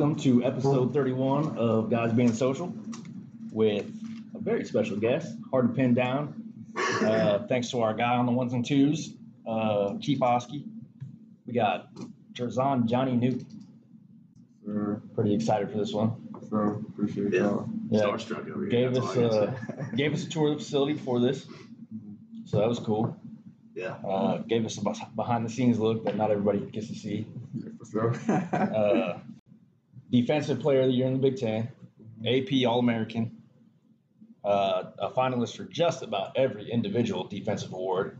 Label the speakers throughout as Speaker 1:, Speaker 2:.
Speaker 1: Welcome to episode 31 of Guys Being Social with a very special guest, hard to pin down. Uh, thanks to our guy on the ones and twos, uh, Keith Oski. We got Jer'Zhan Johnny Newton.
Speaker 2: Sir,
Speaker 1: Pretty excited for this one.
Speaker 2: so appreciate
Speaker 3: Yeah.
Speaker 2: y'all.
Speaker 1: Yeah,
Speaker 3: Starstruck over here.
Speaker 1: gave
Speaker 3: that's
Speaker 1: us
Speaker 3: all I gotta
Speaker 1: uh, gave us a tour of the facility before this, so that was cool.
Speaker 3: yeah.
Speaker 1: Uh, gave us a behind the scenes look that not everybody gets to see.
Speaker 2: Yeah, for sure.
Speaker 1: Uh, defensive player of the year in the Big Ten, AP All American, uh, a finalist for just about every individual defensive award,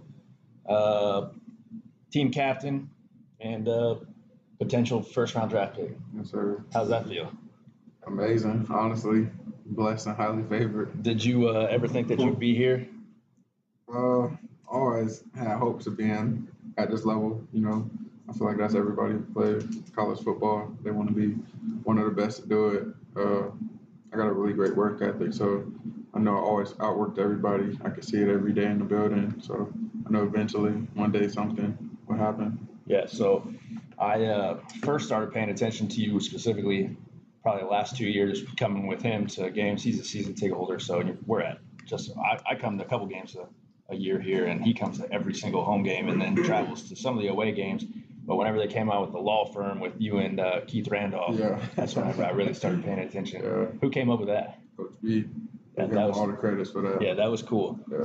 Speaker 1: uh, team captain, and uh, potential first round draft pick.
Speaker 2: yes, sir.
Speaker 1: How's that feel?
Speaker 2: Amazing. Honestly, blessed and highly favored.
Speaker 1: Did you uh, ever think that you'd be here?
Speaker 2: Uh, always had hopes of being at this level. You know, I feel like that's everybody who plays college football. They want to be one of the best to do it. Uh, I got a really great work ethic, so I know I always outworked everybody. I can see it every day in the building, so I know eventually one day something will happen.
Speaker 1: Yeah, so I uh, first started paying attention to you specifically probably the last two years coming with him to games. He's a season ticket holder, so we're at just I, I come to a couple games a, a year here, and he comes to every single home game and then travels to some of the away games. But whenever they came out with the law firm with you and uh, Keith Randolph,
Speaker 2: Yeah.
Speaker 1: that's whenever I really started paying attention.
Speaker 2: Yeah.
Speaker 1: Who came up with that?
Speaker 2: Coach B.
Speaker 1: Yeah, that was-
Speaker 2: all the credits for that.
Speaker 1: Yeah, that was cool.
Speaker 2: Yeah.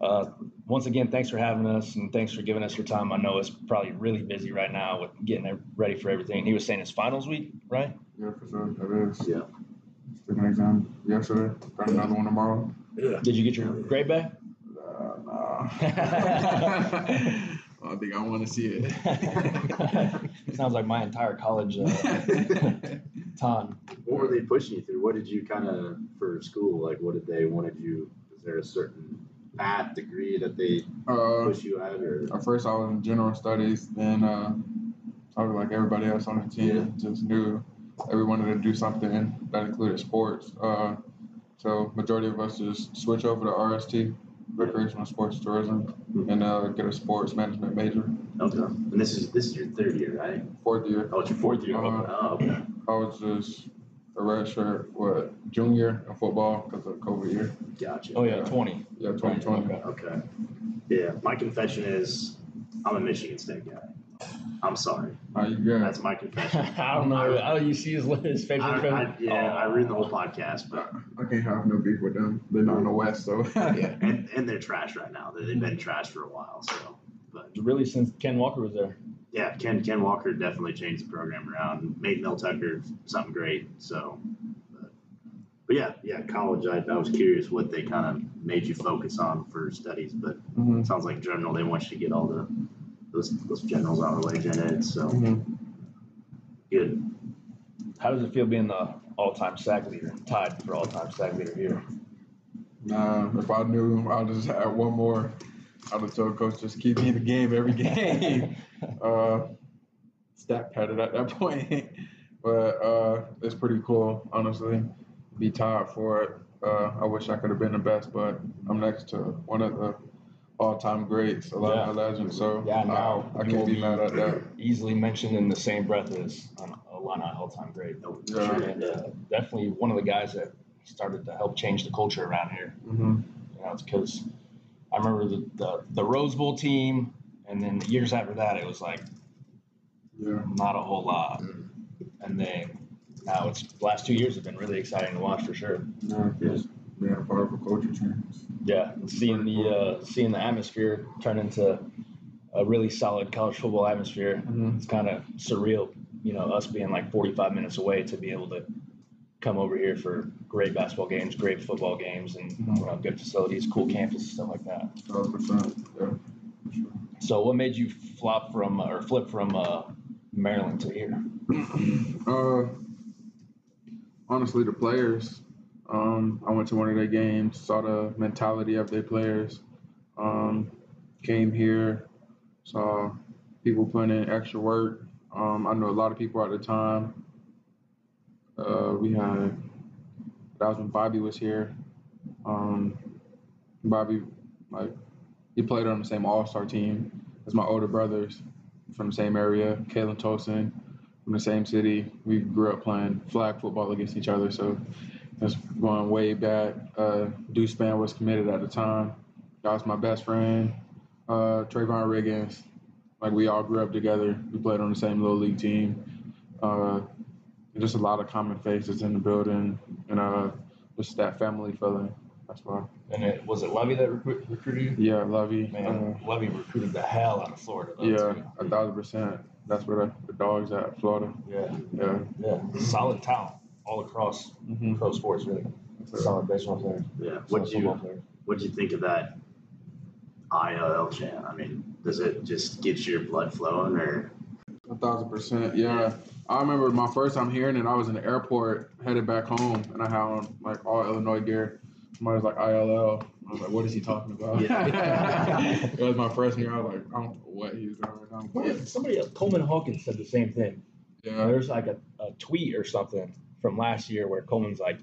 Speaker 1: Uh, once again, thanks for having us and thanks for giving us your time. I know it's probably really busy right now with getting ready for everything. He was saying it's finals week, right?
Speaker 2: Yeah, for sure. That is.
Speaker 3: Yeah.
Speaker 2: Took an exam yesterday. Got another one tomorrow.
Speaker 3: Yeah.
Speaker 1: Did you get your grade back?
Speaker 2: Uh, nah. I think I want to see it.
Speaker 1: Sounds like my entire college uh, time.
Speaker 3: What were they pushing you through? What did you kind of for school? Like, what did they wanted you? Is there a certain path degree that they
Speaker 2: uh,
Speaker 3: push you at, or
Speaker 2: at first, I was in general studies. Then, uh, I was like everybody else on the team, just knew every wanted to do something that included sports. Uh, so, majority of us just switch over to RST, recreational sports tourism, and uh, get a sports management major.
Speaker 3: okay? And this is this is your third year, right?
Speaker 2: Fourth year,
Speaker 3: Oh, it's your fourth year.
Speaker 2: Uh,
Speaker 3: oh, okay.
Speaker 2: I was just a red shirt, what, junior in football because of COVID year.
Speaker 3: Gotcha.
Speaker 1: Oh yeah, twenty.
Speaker 2: Yeah, 2020.
Speaker 1: Okay.
Speaker 3: Okay. Yeah. My confession is, I'm a Michigan State guy. I'm sorry.
Speaker 2: Are you good?
Speaker 3: That's my confession.
Speaker 1: I don't know. I, Oh, you see his his facial
Speaker 3: I, I,
Speaker 1: expression?
Speaker 3: yeah, I
Speaker 1: Oh.
Speaker 3: read the whole podcast, but
Speaker 2: I can't have no beef with them. They're not in the West, so.
Speaker 3: yeah, and and they're trash right now. They- They've been trash for a while. So, but
Speaker 1: Really, since Ken Walker was there.
Speaker 3: yeah, Ken Ken Walker definitely changed the program around, made Mel Tucker something great. So, but, but yeah, yeah, college. I, I was curious what they kind of made you focus on for studies, but
Speaker 2: Mhm,
Speaker 3: it sounds like general they want you to get all the those those generals out of the way, gen ed. So
Speaker 2: mhm.
Speaker 3: good.
Speaker 1: How does it feel being the all-time sack leader, tied for all-time sack leader here?
Speaker 2: Nah, if I knew I'd just had one more, I'd have told coach just keep me in the game every game. uh, stat padded at that point, but uh, it's pretty cool, honestly. Be tied for it. Uh, I wish I could have been the best, but I'm next to one of the all-time greats, a lot of legends. So
Speaker 1: Yeah, now
Speaker 2: I
Speaker 1: you will
Speaker 2: can't be mad at that.
Speaker 1: Easily mentioned in the same breath as an Illini all-time great.
Speaker 2: Yeah.
Speaker 3: sure,
Speaker 1: And uh, definitely one of the guys that started to help change the culture around here.
Speaker 2: hmm
Speaker 1: You know, it's because I remember the, the the Rose Bowl team, and then the years after that, it was like
Speaker 2: Yeah.
Speaker 1: not a whole lot. And then now it's the last two years have been really exciting to watch for sure.
Speaker 2: Yeah, just being a part of a culture change.
Speaker 1: Yeah, seeing the uh, seeing the atmosphere turn into a really solid college football atmosphere,
Speaker 2: Mhm.
Speaker 1: it's kind of surreal. You know, us being like 45 minutes away to be able to come over here for great basketball games, great football games, and
Speaker 2: Mhm.
Speaker 1: you know, good facilities, cool campus, stuff like that.
Speaker 2: Thousand percent. Yeah. sure.
Speaker 1: So, what made you flop from uh, or flip from uh, Maryland to here?
Speaker 2: Uh, honestly, the players. Um, I went to one of their games, saw the mentality of their players. Um, came here, saw people putting in extra work. Um, I know a lot of people at the time. Uh, we had that was when Bobby was here. Um, Bobby, like, he played on the same All Star team as my older brothers from the same area. Kalen Tolson, from the same city. We grew up playing flag football against each other, so that's going way back. Uh, Deuce Spann was committed at the time. That was my best friend. Uh, Trayvon Riggins. Like we all grew up together. We played on the same little league team. Uh, just a lot of common faces in the building, and uh, just that family feeling. That's why.
Speaker 1: And it was it Lovie that recruit, recruited you?
Speaker 2: Yeah, Lovie.
Speaker 1: Man, Lovie recruited the hell out of Florida.
Speaker 2: Uh,
Speaker 1: Though,
Speaker 2: yeah,
Speaker 1: too.
Speaker 2: a thousand percent. That's where the, the dogs at, Florida.
Speaker 1: Yeah.
Speaker 2: Yeah.
Speaker 1: Yeah. Solid talent all across
Speaker 2: Mm-hmm.
Speaker 1: pro sports, really. Solid baseball player.
Speaker 3: Yeah.
Speaker 1: what
Speaker 3: do
Speaker 1: football
Speaker 3: you
Speaker 1: player.
Speaker 3: What'd you think of that ILL chant? I mean, does it just get your blood flowing, or
Speaker 2: A thousand percent. Yeah. I remember my first time hearing it, I was in the airport headed back home and I had on like all Illinois gear. Somebody was like ILL. I was like, what is he talking about?
Speaker 3: Yeah.
Speaker 2: it was my first year. I was like, I don't know what he was doing right now.
Speaker 4: Well, Somebody, else- Coleman Hawkins said the same thing.
Speaker 2: yeah.
Speaker 4: There's like a, a tweet or something from last year where Coleman's like,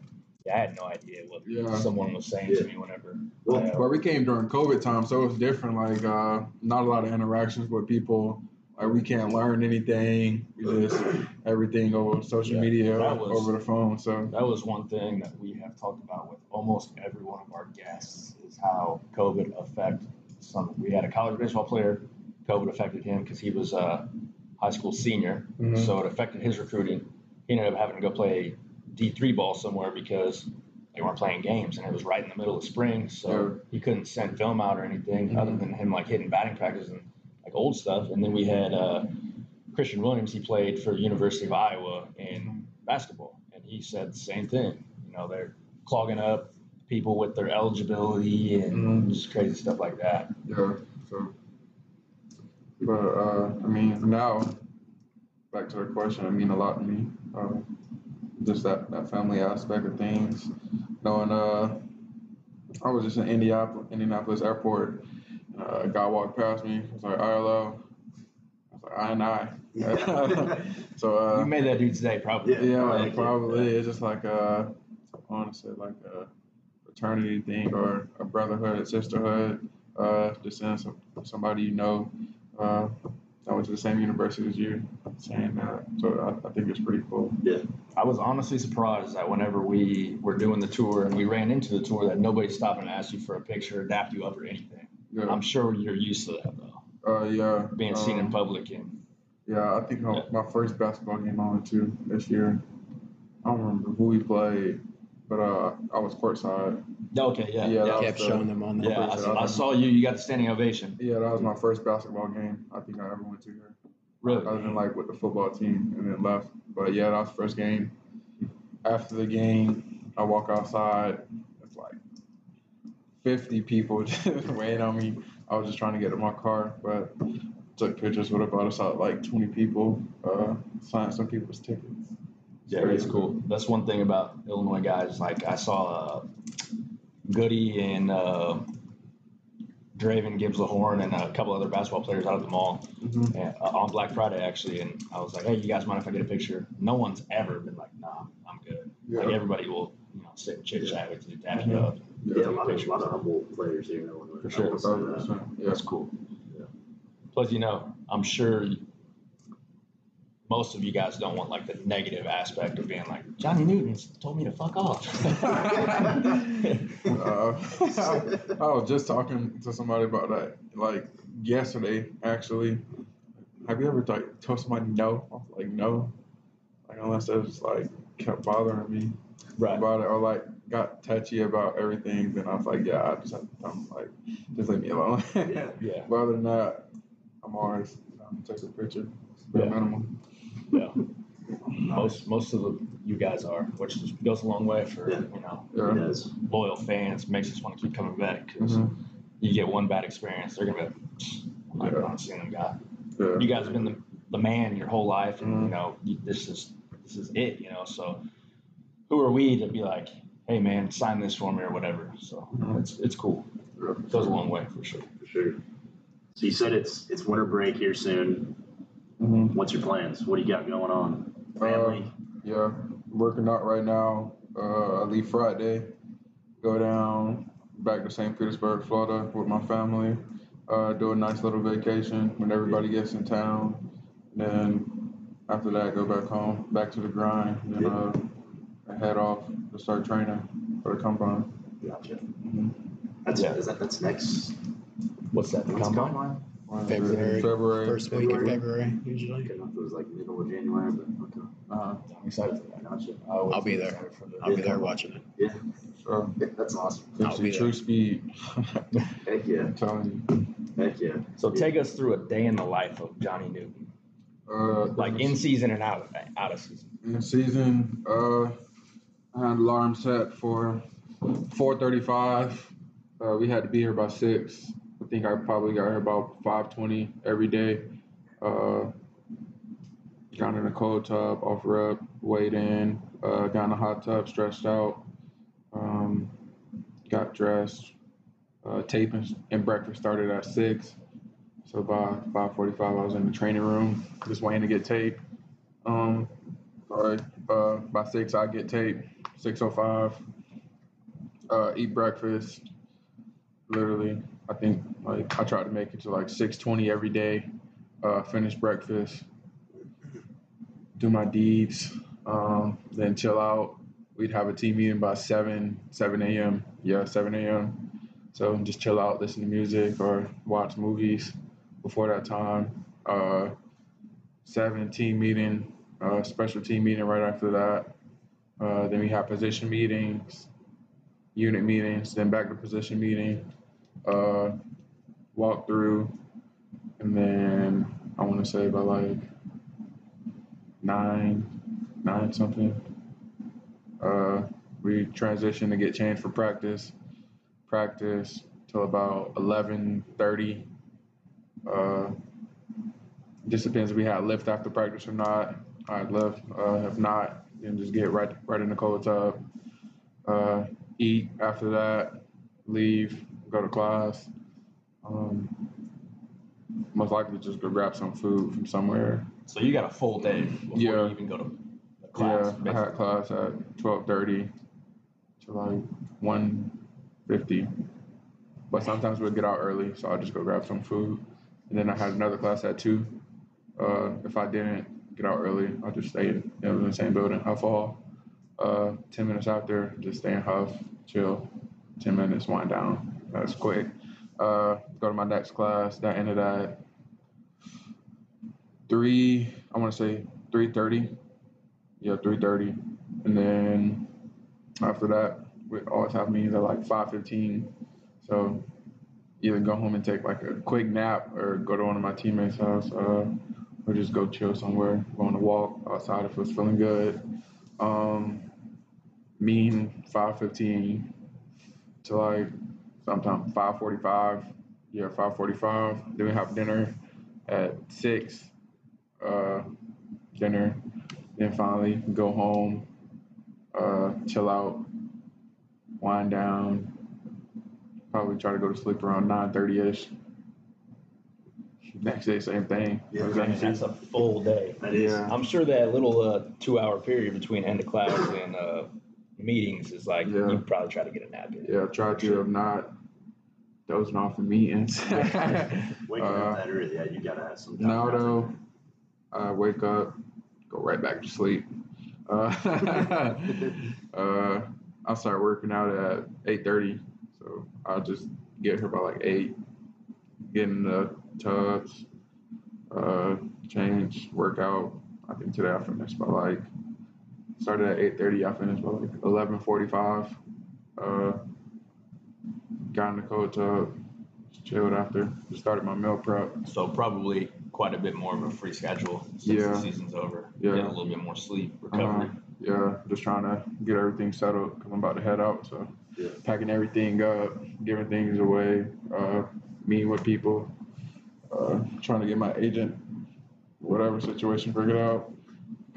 Speaker 4: yeah, I had no idea what
Speaker 2: Yeah.
Speaker 4: someone was saying
Speaker 3: Yeah.
Speaker 4: to me whenever.
Speaker 3: Well,
Speaker 4: uh,
Speaker 2: But we came during COVID time, so it was different. Like, uh, not a lot of interactions with people. Like, we can't learn anything. We just everything over social
Speaker 1: Yeah,
Speaker 2: media,
Speaker 1: was-
Speaker 2: over the phone. So,
Speaker 1: That was one thing that we have talked about with almost every one of our guests is how COVID affect some. We had a college baseball player. COVID affected him because he was a high school senior,
Speaker 2: Mhm.
Speaker 1: so it affected his recruiting. He ended up having to go play D three ball somewhere because they weren't playing games, and it was right in the middle of spring, so he couldn't send film out or anything other
Speaker 2: Mhm.
Speaker 1: than him like hitting batting practice and like old stuff. And then we had uh, Christian Williams. He played for University of Iowa in basketball, and he said the same thing. You know, they're clogging up people with their eligibility and
Speaker 2: Mhm.
Speaker 1: just crazy stuff like that.
Speaker 2: yeah. So, but uh, I mean, now back to the question. I mean a lot to me. Uh, just that that family aspect of things. Knowing, uh, I was just in Indianapolis, Indianapolis Airport. Uh, a guy walked past me. I was like, ILO. I was like, I and I. so, uh,
Speaker 1: you made that dude's day, probably.
Speaker 3: Yeah.
Speaker 2: Yeah,
Speaker 3: probably.
Speaker 2: probably. It's just like uh, say like a fraternity thing or a brotherhood, a sisterhood. Uh, just seeing some, somebody you know. Uh, I went to the same university as you, saying that. So I, I think it's pretty cool. Yeah.
Speaker 1: I was honestly surprised that whenever we were doing the tour and we ran into the tour, that nobody stopped and asked you for a picture, dap you up, or anything.
Speaker 2: Yeah.
Speaker 1: I'm sure you're used to that though,
Speaker 2: Uh, yeah.
Speaker 1: being seen in
Speaker 2: um,
Speaker 1: public and
Speaker 2: Yeah, I think
Speaker 1: Yeah.
Speaker 2: my first basketball game I went to this year. I don't remember who we played, but uh, I was courtside.
Speaker 1: okay, yeah,
Speaker 2: Yeah,
Speaker 1: yeah,
Speaker 5: kept
Speaker 2: uh,
Speaker 5: showing them on there.
Speaker 1: yeah. I, I
Speaker 2: I-
Speaker 1: saw you. You got the standing ovation.
Speaker 2: Yeah, that was my first basketball game I think I ever went to here.
Speaker 1: Really?
Speaker 2: other than like with the football team and then left. But yeah, that was the first game. After the game, I walk outside. It's like 50 people just waiting on me. I was just trying to get in my car, but took pictures with about us out like 20 people. Uh, signed some people's tickets.
Speaker 1: Yeah, it's cool. That's one thing about Illinois guys. Like I saw uh, Goody and uh, Draven Gibbs Lawhorn and a couple other basketball players out at the mall
Speaker 2: Mhm.
Speaker 1: and, uh, on Black Friday actually, and I was like, "Hey, you guys mind if I get a picture?" No one's ever been like, "Nah, I'm good." Like everybody will, you know, sit and chit chat with you, dap you
Speaker 2: Mhm.
Speaker 1: up.
Speaker 3: yeah, a lot of, a lot of humble players here. in Illinois.
Speaker 1: For sure.
Speaker 3: I that.
Speaker 2: 1,000%. Yeah.
Speaker 1: That's cool.
Speaker 3: Yeah.
Speaker 1: Plus, you know, I'm sure you- most of you guys don't want like the negative aspect of being like Johnny Newton's told me to fuck off.
Speaker 2: Uh, I was just talking to somebody about that like yesterday actually. Have you ever like told somebody no? I was like no, like unless it was like kept bothering me
Speaker 1: right.
Speaker 2: about it or like got touchy about everything. Then I was like, yeah, I just have to tell them like just leave me alone.
Speaker 3: Yeah.
Speaker 1: Yeah.
Speaker 2: but other than that, I'm always um, take a picture.
Speaker 1: Yeah.
Speaker 2: minimum.
Speaker 1: Yeah. Most most of the you guys are, which just goes a long way for
Speaker 3: Yeah.
Speaker 1: you know
Speaker 2: Yeah.
Speaker 3: It does.
Speaker 1: loyal fans. Makes us want to keep coming back because
Speaker 2: Mhm.
Speaker 1: you get one bad experience, they're gonna be. Like, I'm not
Speaker 2: Yeah.
Speaker 1: see them guy.
Speaker 2: Yeah.
Speaker 1: You guys have been the, the man your whole life, and you
Speaker 2: Mhm.
Speaker 1: know you, this is this is it. You know, so who are we to be like, hey man, sign this for me or whatever. So
Speaker 2: Mhm.
Speaker 1: it's it's cool. It goes a long way for sure.
Speaker 3: For sure. So you said it's it's winter break here soon.
Speaker 2: Mhm.
Speaker 3: What's your plans? What do you got going on? Family?
Speaker 2: Yeah, working out right now. Uh, I leave Friday, go down back to St. Petersburg, Florida, with my family. Uh, do a nice little vacation when everybody gets in town. Then after that, go back home, back to the grind, and then uh, head off to start training for the combine.
Speaker 3: Gotcha.
Speaker 2: Mhm.
Speaker 3: That's
Speaker 1: Yeah.
Speaker 3: is that that's next.
Speaker 4: What's that? The
Speaker 3: when's
Speaker 4: combine?
Speaker 2: February.
Speaker 5: February. First week of
Speaker 3: February.
Speaker 5: February, usually.
Speaker 3: Okay, I thought it was like middle of January, but okay.
Speaker 2: Uh,
Speaker 4: I'm excited for that.
Speaker 3: Gotcha.
Speaker 4: I always
Speaker 5: I'll be there.
Speaker 4: excited for the-
Speaker 5: I'll be there watching it.
Speaker 3: Yeah,
Speaker 2: so
Speaker 3: yeah, that's awesome.
Speaker 5: I'll be
Speaker 2: the
Speaker 5: there.
Speaker 2: true speed.
Speaker 3: Heck yeah,
Speaker 2: I'm telling you.
Speaker 3: heck yeah.
Speaker 4: So take us through a day in the life of Johnny Newton,
Speaker 2: Uh,
Speaker 4: like in season and out of out of season.
Speaker 2: in the season, uh, I had alarm set for 4:35. Uh, we had to be here by six. I think I probably got here about 5:20 every day. Uh, got in a cold tub, offer up, weighed in, uh, got in a hot tub, stretched out, um, got dressed. Uh, tape and, and breakfast started at six. So by 5:45, I was in the training room, just waiting to get tape. Um, uh, by six I get tape. Six oh five. Uh, eat breakfast. Literally, I think like I try to make it to like six twenty every day. Uh, finish breakfast. Do my deeds. Um, then chill out. We'd have a team meeting by seven, seven a.m. Yeah, seven a.m. So just chill out, listen to music or watch movies before that time. Uh, seven team meeting uh, special team meeting right after that. Uh, then we have position meetings, unit meetings, then back to position meeting, uh, walk through, and then I want to say by like nine, nine something. Uh, we transition to get changed for practice. Practice till about eleven thirty. Uh, just depends if we had lift after practice or not. I'd left. Uh, if not, then just get right right in the cold tub. Uh, eat after that, leave, go to class. Um, most likely just go grab some food from somewhere.
Speaker 1: So you got a full day before
Speaker 2: Yeah.
Speaker 1: you even go to class.
Speaker 2: yeah, I had class at twelve thirty to like one fifty. But sometimes we'd get out early, so I'll just go grab some food. And then I had another class at two. Uh, if I didn't get out early, I'll just stay in, you know, in the same building, Huff Hall. Uh, ten minutes after, just stay in Huff, chill. Ten minutes, wind down. That's quick. Uh, go to my next class. That ended at three. I want to say three thirty. Yeah, three thirty, and then after that, we always have meetings at like five fifteen. So either go home and take like a quick nap, or go to one of my teammates' house, uh, or just go chill somewhere, go on a walk outside if it's feeling good. Um, mean five fifteen to like sometime five forty five. Yeah, five forty five. Then we have dinner at six. Uh, dinner then finally go home, uh, chill out, wind down, probably try to go to sleep around nine thirty ish. Next day, same thing.
Speaker 3: Yeah,
Speaker 4: I mean, that's a full day.
Speaker 3: That is.
Speaker 2: Yeah.
Speaker 4: I'm sure that little uh, two hour period between end of class and uh, meetings is like
Speaker 2: Yeah.
Speaker 4: you probably try to get a nap in.
Speaker 2: Yeah, try to if not dozing off in meetings.
Speaker 3: Waking
Speaker 2: Uh,
Speaker 3: up that early, yeah, you gotta have some. time
Speaker 2: now though, I wake up, go right back to sleep. Uh, uh, I'll start working out at eight thirty, so I'll just get here by like eight, get in the tubs, uh, change, work out. I think today I finished by like started at eight thirty. I finished by like eleven forty five. Uh, got in the cold tub, just chilled after. Just started my meal prep.
Speaker 1: So probably quite a bit more of a free schedule since
Speaker 2: Yeah.
Speaker 1: the season's over.
Speaker 2: Yeah.
Speaker 1: Get a little bit more sleep, recovery.
Speaker 2: Uh-huh. Yeah, just trying to get everything settled because I'm about to head out. So
Speaker 3: Yeah.
Speaker 2: packing everything up, giving things away, uh, meeting with people, uh, trying to get my agent, whatever situation figured out.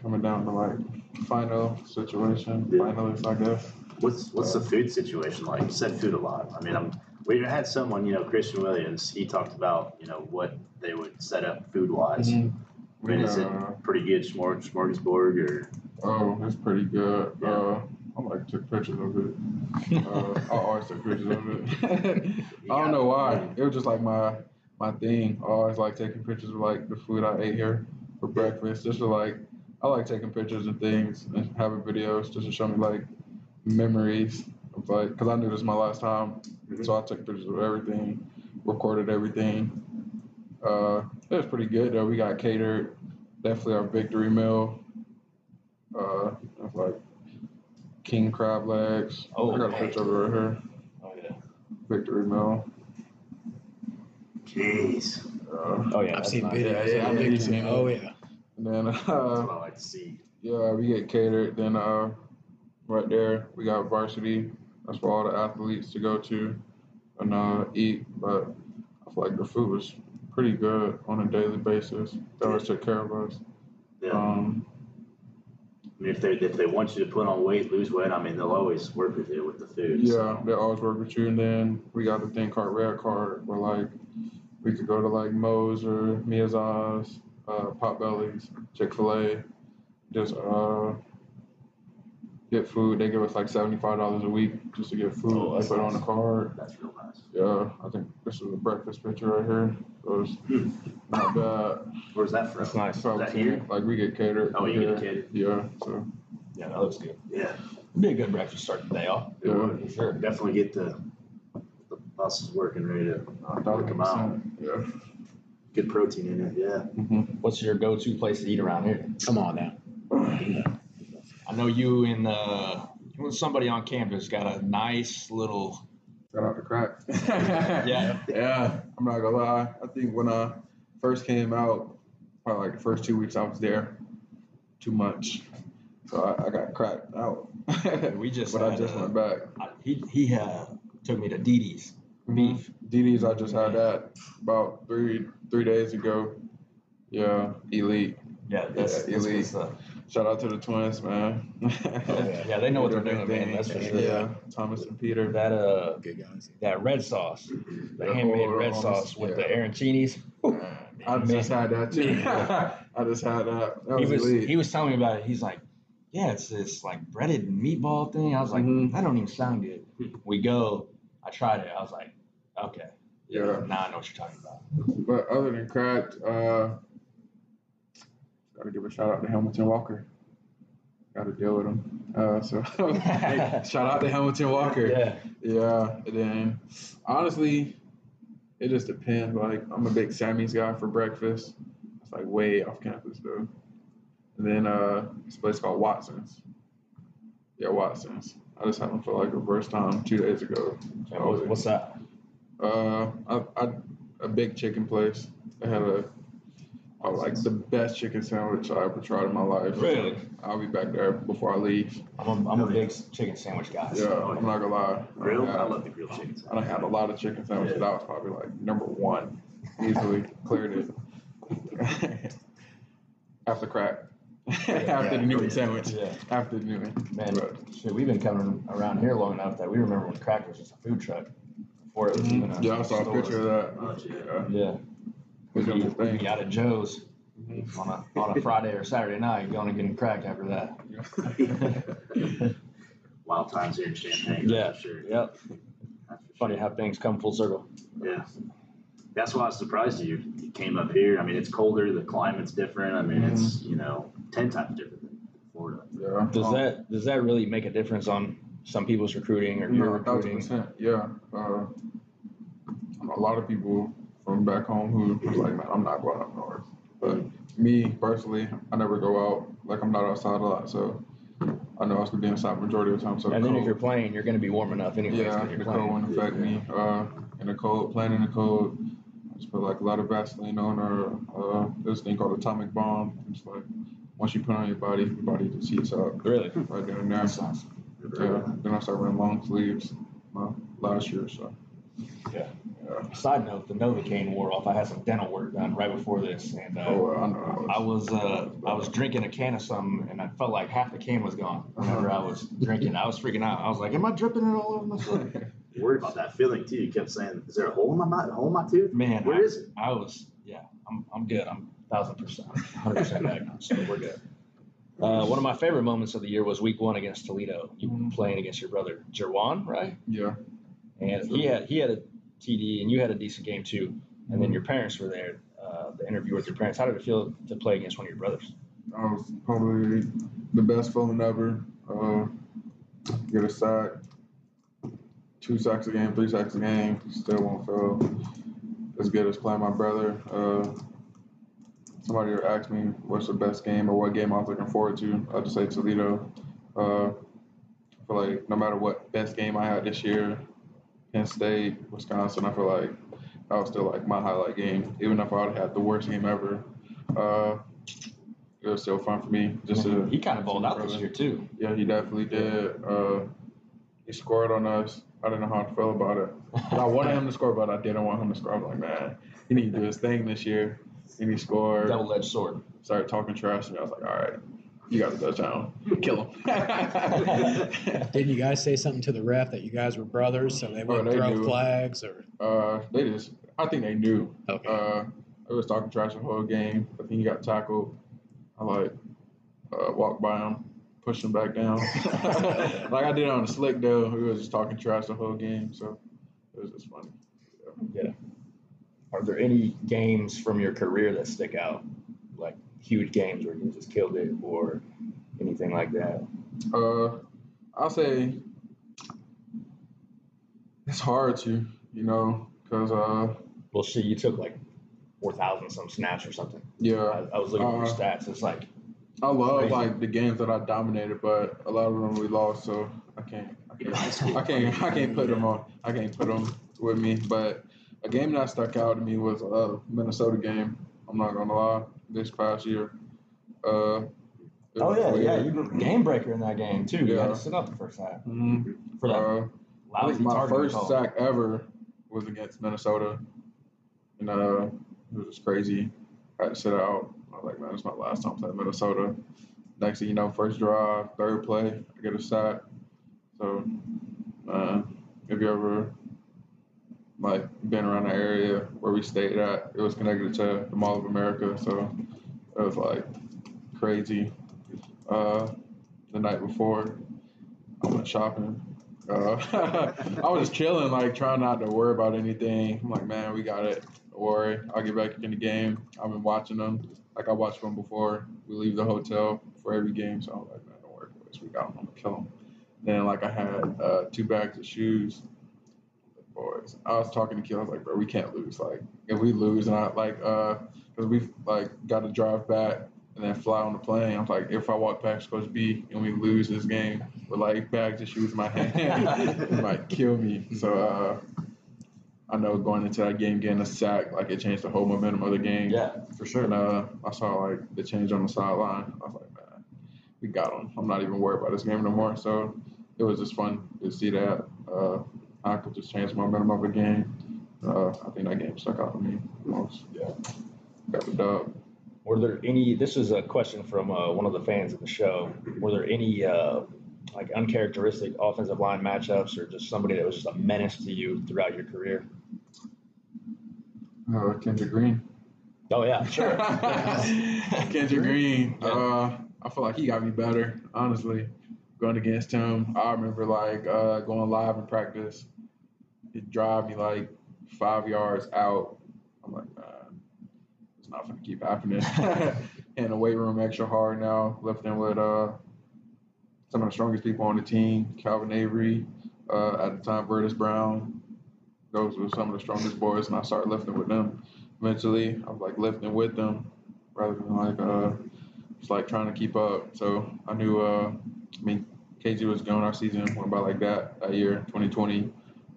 Speaker 2: Coming down to like final situation,
Speaker 3: Yeah.
Speaker 2: finalists, I guess.
Speaker 3: What's what's the food situation like? You said food a lot. I mean, I'm we had someone, you know, Christian Williams. He talked about you know what they would set up food wise. I
Speaker 2: We,
Speaker 3: mean, is it pretty good smorg- smorgasbord or?
Speaker 2: oh, it's pretty good.
Speaker 3: Yeah.
Speaker 2: Uh, I like took pictures of it. Uh, I always took pictures of it. I don't know why. It was just like my my thing. I always like taking pictures of like the food I ate here. for breakfast. Just to like, I like taking pictures and things and having videos just to show me like memories of like, cause I knew this was my last time, so I took pictures of everything, recorded everything. Uh, it was pretty good though. We got catered, definitely our victory meal. Uh, it's like king crab legs.
Speaker 1: Oh,
Speaker 2: I got a picture of it right here.
Speaker 1: Oh, yeah.
Speaker 2: Victory meal.
Speaker 3: Jeez,
Speaker 2: Uh,
Speaker 1: Oh, yeah.
Speaker 5: I've seen
Speaker 1: nice.
Speaker 5: videos.
Speaker 2: Yeah, yeah,
Speaker 5: of
Speaker 2: I know
Speaker 5: it.
Speaker 2: you've seen
Speaker 5: Oh, yeah.
Speaker 2: and then
Speaker 3: that's
Speaker 2: uh,
Speaker 3: what I like to see.
Speaker 2: yeah, we get catered. Then uh, right there we got varsity. That's for all the athletes to go to and uh, eat. But I feel like the food was pretty good on a daily basis. They always took care of us.
Speaker 3: Yeah,
Speaker 2: Um,
Speaker 3: I mean, if they if they want you to put on weight, lose weight, I mean, they'll always work with you with the food.
Speaker 2: yeah,
Speaker 3: so.
Speaker 2: they always work with you. And then we got the thing called Red Card, where like we could go to like Moe's or Miyaza's, uh, Potbelly's, Chick Fil A, just uh get food. They give us like seventy five dollars a week just to get food.
Speaker 1: Oh,
Speaker 2: they
Speaker 1: that's
Speaker 2: put it on
Speaker 1: nice.
Speaker 2: the card.
Speaker 3: That's real nice.
Speaker 2: Yeah, I think this is a breakfast picture right here. So it's not bad.
Speaker 3: Where's that from?
Speaker 1: That's nice.
Speaker 2: So
Speaker 3: that here?
Speaker 2: like we get catered.
Speaker 3: Oh, you get
Speaker 2: here.
Speaker 3: catered?
Speaker 2: Yeah, so
Speaker 1: Yeah, that looks good.
Speaker 3: Yeah,
Speaker 1: It'd be a good breakfast start the day off.
Speaker 3: it
Speaker 2: Yeah.
Speaker 3: would.
Speaker 1: For sure.
Speaker 3: Definitely get the the buses working, ready to
Speaker 2: a
Speaker 3: Work 'em out.
Speaker 2: percent. Yeah.
Speaker 3: get protein in it. Yeah.
Speaker 2: Mhm.
Speaker 1: What's your go-to place to eat around here?
Speaker 5: Come on now.
Speaker 1: Know you and uh, you and somebody on campus got a nice little.
Speaker 2: Shout out to crack.
Speaker 1: Yeah.
Speaker 2: Yeah. I'm not gonna lie. I think when I first came out, probably like the first two weeks I was there, too much. So I, I got cracked out.
Speaker 1: We just.
Speaker 2: but I just
Speaker 1: uh,
Speaker 2: went back.
Speaker 1: I- He he uh, took me to Dee Dee's beef.
Speaker 2: DD's I just had that about three three days ago. Yeah, elite.
Speaker 1: Yeah, that's,
Speaker 2: Yeah, elite.
Speaker 1: stuff.
Speaker 2: Shout out to the twins, man.
Speaker 1: yeah. Yeah, they know what they're doing, man, that's for sure.
Speaker 2: Yeah, Thomas and Peter.
Speaker 1: That uh,
Speaker 5: Good guys.
Speaker 1: that red sauce, the handmade
Speaker 2: oh,
Speaker 1: red
Speaker 2: almost-
Speaker 1: sauce with the
Speaker 2: yeah.
Speaker 1: arancinis.
Speaker 2: I just
Speaker 1: Man.
Speaker 2: had that too. I just had that. That
Speaker 1: he
Speaker 2: was,
Speaker 1: was
Speaker 2: elite.
Speaker 1: he was telling me about it. He's like, yeah, it's this like breaded meatball thing. I was like,
Speaker 2: Mhm.
Speaker 1: that don't even sound good. We go. I tried it. I was like, okay,
Speaker 2: Yeah.
Speaker 1: now I know what you're talking about.
Speaker 2: But other than cracked, uh, gotta give a shout out to Hamilton Walker. Got to deal with him. Uh, so shout out to Hamilton Walker.
Speaker 1: Yeah,
Speaker 2: Yeah, and then honestly, it just depends. Like I'm a big Sammy's guy for breakfast. It's like way off campus though. And then uh, this place called Watson's. Yeah, Watson's. I just had them for like the first time two days ago.
Speaker 1: And what- what's that?
Speaker 2: Uh, I, I, a big chicken place. They had a, uh, like the best chicken sandwich I ever tried in my life.
Speaker 1: Really?
Speaker 2: I'll be back there before I leave.
Speaker 1: I'm a, I'm a big chicken sandwich guy.
Speaker 2: Yeah, I'm not gonna lie.
Speaker 3: Grilled?
Speaker 2: I
Speaker 3: I love the grilled chicken. Sandwich.
Speaker 2: I done had a lot of chicken sandwiches. That was probably like number one. Easily cleared it. After crack. After the Newton sandwich.
Speaker 1: Yeah,
Speaker 2: After the Newton.
Speaker 1: man.
Speaker 2: But,
Speaker 1: Shit, we've been coming around here long enough that we remember when crack was just a food truck before it was even a
Speaker 2: yeah, I saw a picture of that.
Speaker 3: Oh.
Speaker 2: Yeah.
Speaker 1: Yeah,
Speaker 2: We're doing the
Speaker 1: we
Speaker 2: thing.
Speaker 1: we out of Joe's on a on a Friday or Saturday night, going and getting cracked after that.
Speaker 3: Wild times here in Champaign.
Speaker 1: Yeah.
Speaker 3: For sure.
Speaker 1: Yep.
Speaker 3: That's for
Speaker 1: Funny
Speaker 3: sure.
Speaker 1: how things come full circle.
Speaker 3: Yeah. That's why I was surprised you, you came up here. I mean, it's colder, the climate's different. I mean, it's, you know, 10 times different than Florida.
Speaker 2: Yeah.
Speaker 1: Does
Speaker 2: Um,
Speaker 1: that does that really make a difference on some people's recruiting or your
Speaker 2: No, thousand
Speaker 1: recruiting?
Speaker 2: percent. Yeah. Uh, a lot of people from back home who was like, man, I'm not going up north. But me personally, I never go out. Like I'm not outside a lot, so I know I was gonna be inside majority of the time. So
Speaker 1: And then if you're playing, you're going to be warm enough anyway.
Speaker 2: yeah,
Speaker 1: you're
Speaker 2: the
Speaker 1: playing.
Speaker 2: cold won't affect me. Uh, in the cold, playing in the cold, I just put like a lot of Vaseline on or uh, this thing called atomic bomb. It's like once you put it on your body, your body just heats up
Speaker 1: Really?
Speaker 2: right there and there.
Speaker 1: That sounds.
Speaker 2: Yeah. Then I started wearing long sleeves uh, last year, so.
Speaker 1: Yeah.
Speaker 2: Yeah.
Speaker 1: Side note: the Novocaine wore off. I had some dental work done right before this, and uh,
Speaker 2: Oh, I know.
Speaker 1: I was uh, I was drinking a can of something, and I felt like half the can was gone. Whenever I was drinking, I was freaking out. I was like, "Am I dripping it all over myself?"
Speaker 3: You're worried about that feeling too. You kept saying, is there a hole in my mouth, hole in my tooth?
Speaker 1: Man,
Speaker 3: Where
Speaker 1: I,
Speaker 3: is it?
Speaker 1: I was yeah. I'm I'm good. I'm thousand percent, hundred percent back now, so we're good. Uh, one of my favorite moments of the year was Week One against Toledo. You
Speaker 2: Mhm.
Speaker 1: playing against your brother Jerjuan, right?
Speaker 2: Yeah.
Speaker 1: And he had he had a TD, and you had a decent game too. And then your parents were there. Uh,
Speaker 4: the interview with your parents. How did it feel to play against one of your brothers?
Speaker 2: That was probably the best feeling ever. Uh, get a sack, two sacks a game, three sacks a game, still won't feel as good as playing my brother. Uh, somebody asked me what's the best game or what game I was looking forward to. I'd just say Toledo. Uh, I feel like no matter what best game I had this year, Penn State, Wisconsin, I feel like that was still like my highlight game. Even if I would have had the worst game ever, uh, it was still fun for me. Just to
Speaker 1: he kind of balled out this year too.
Speaker 2: yeah, he definitely did. Uh, he scored on us. I didn't know how I feel about it. I wanted him to score, but I didn't want him to score. I was like, man, he need to do his thing this year. And he scored.
Speaker 1: Double-edged sword.
Speaker 2: Started talking trash to me. I was like, all right, you got a touchdown. Kill him.
Speaker 5: Didn't you guys say something to the ref that you guys were brothers, so they wouldn't
Speaker 2: they
Speaker 5: throw
Speaker 2: knew.
Speaker 5: flags or?
Speaker 2: uh, they just, I think they knew.
Speaker 5: Okay.
Speaker 2: Uh, I was talking trash the whole game. I think he got tackled. I like uh, walked by him, pushed him back down. like I did on the slick though. We was just talking trash the whole game, so it was just funny. Yeah.
Speaker 4: Are there any games from your career that stick out, like huge games where you just killed it, or anything like that?
Speaker 2: Uh, I'll say it's hard to, you know, because uh,
Speaker 4: Well, shit, you took like four thousand some snaps or something.
Speaker 2: yeah,
Speaker 4: I, I was looking at your
Speaker 2: Uh,
Speaker 4: stats. It's like
Speaker 2: I love
Speaker 4: Crazy.
Speaker 2: like the games that I dominated, but a lot of them we lost, so I can't, I
Speaker 3: In high school.
Speaker 2: can't, I can't, I can't put them on. I can't put them with me. But a game that stuck out to me was a Minnesota game. I'm not gonna lie. This past year. Uh,
Speaker 1: Oh
Speaker 2: was
Speaker 1: yeah, yeah. You were game breaker in that game too. You had
Speaker 2: Yeah.
Speaker 1: to sit up the first half
Speaker 2: Mhm.
Speaker 1: for that
Speaker 2: Uh, I
Speaker 1: lousy
Speaker 2: think my first
Speaker 1: call.
Speaker 2: sack ever was against Minnesota, and uh, it was just crazy. I had to sit out. I was like, man, it's my last time playing Minnesota. Next thing you know, first drive, third play, I get a sack. So, uh, if you ever like been around the area where we stayed at, it was connected to the Mall of America, so it was like crazy. Uh, the night before, I went shopping. Uh, I was just chilling, like trying not to worry about anything. I'm like, man, we got it. Don't worry, I'll get back in the game. I've been watching them, like I watched them before. We leave the hotel for every game, so I'm like, man, don't worry, boys, we got them. I'm gonna kill them. Then like I had uh, two bags of shoes. Boys, I was talking to Kill. I was like, bro, we can't lose. Like, if we lose, and I like, uh, cause we like got to drive back and then fly on the plane. I'm like, if I walk past Coach B and we lose this game with like bags of shoes in my hand, it might kill me. So uh, I know going into that game getting a sack, like it changed the whole momentum of the game.
Speaker 1: Yeah, for sure.
Speaker 2: And uh, I saw like the change on the sideline. I was like, man, we got them. I'm not even worried about this game no more. So it was just fun to see that. Uh, I could just change the momentum of a game. Uh, I think that game stuck out to me the most.
Speaker 1: Yeah.
Speaker 2: Got the dub.
Speaker 4: Were there any? This is a question from uh, one of the fans of the show. Were there any uh, like uncharacteristic offensive line matchups, or just somebody that was just a menace to you throughout your career?
Speaker 2: Uh, Kendrick Green.
Speaker 4: Oh yeah, sure.
Speaker 2: Kendrick Green. Uh, I feel like he got me better, honestly. Going against him, I remember like uh, going live in practice. He'd drive me like five yards out. I'm like, man, it's not gonna keep happening. in the weight room extra hard now, lifting with uh, some of the strongest people on the team. Calvin Avery, uh, at the time, Burtis Brown. Those were some of the strongest boys, and I started lifting with them eventually I was like lifting with them rather than like uh just like trying to keep up. So I knew uh I mean KG was going our season went by like that that year, twenty twenty.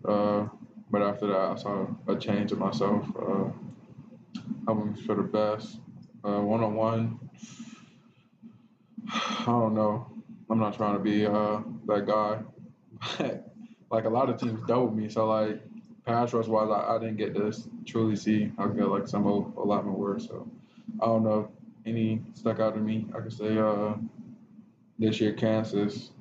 Speaker 2: Uh but after that I saw a change in myself. Uh hoping for the best. One on one. I don't know. I'm not trying to be uh that guy. But like a lot of teams doubled me, so like pass rush wise, I, I didn't get to truly see how good like some of alignment were. So I don't know any stuck out to me. I could say uh, this year Kansas,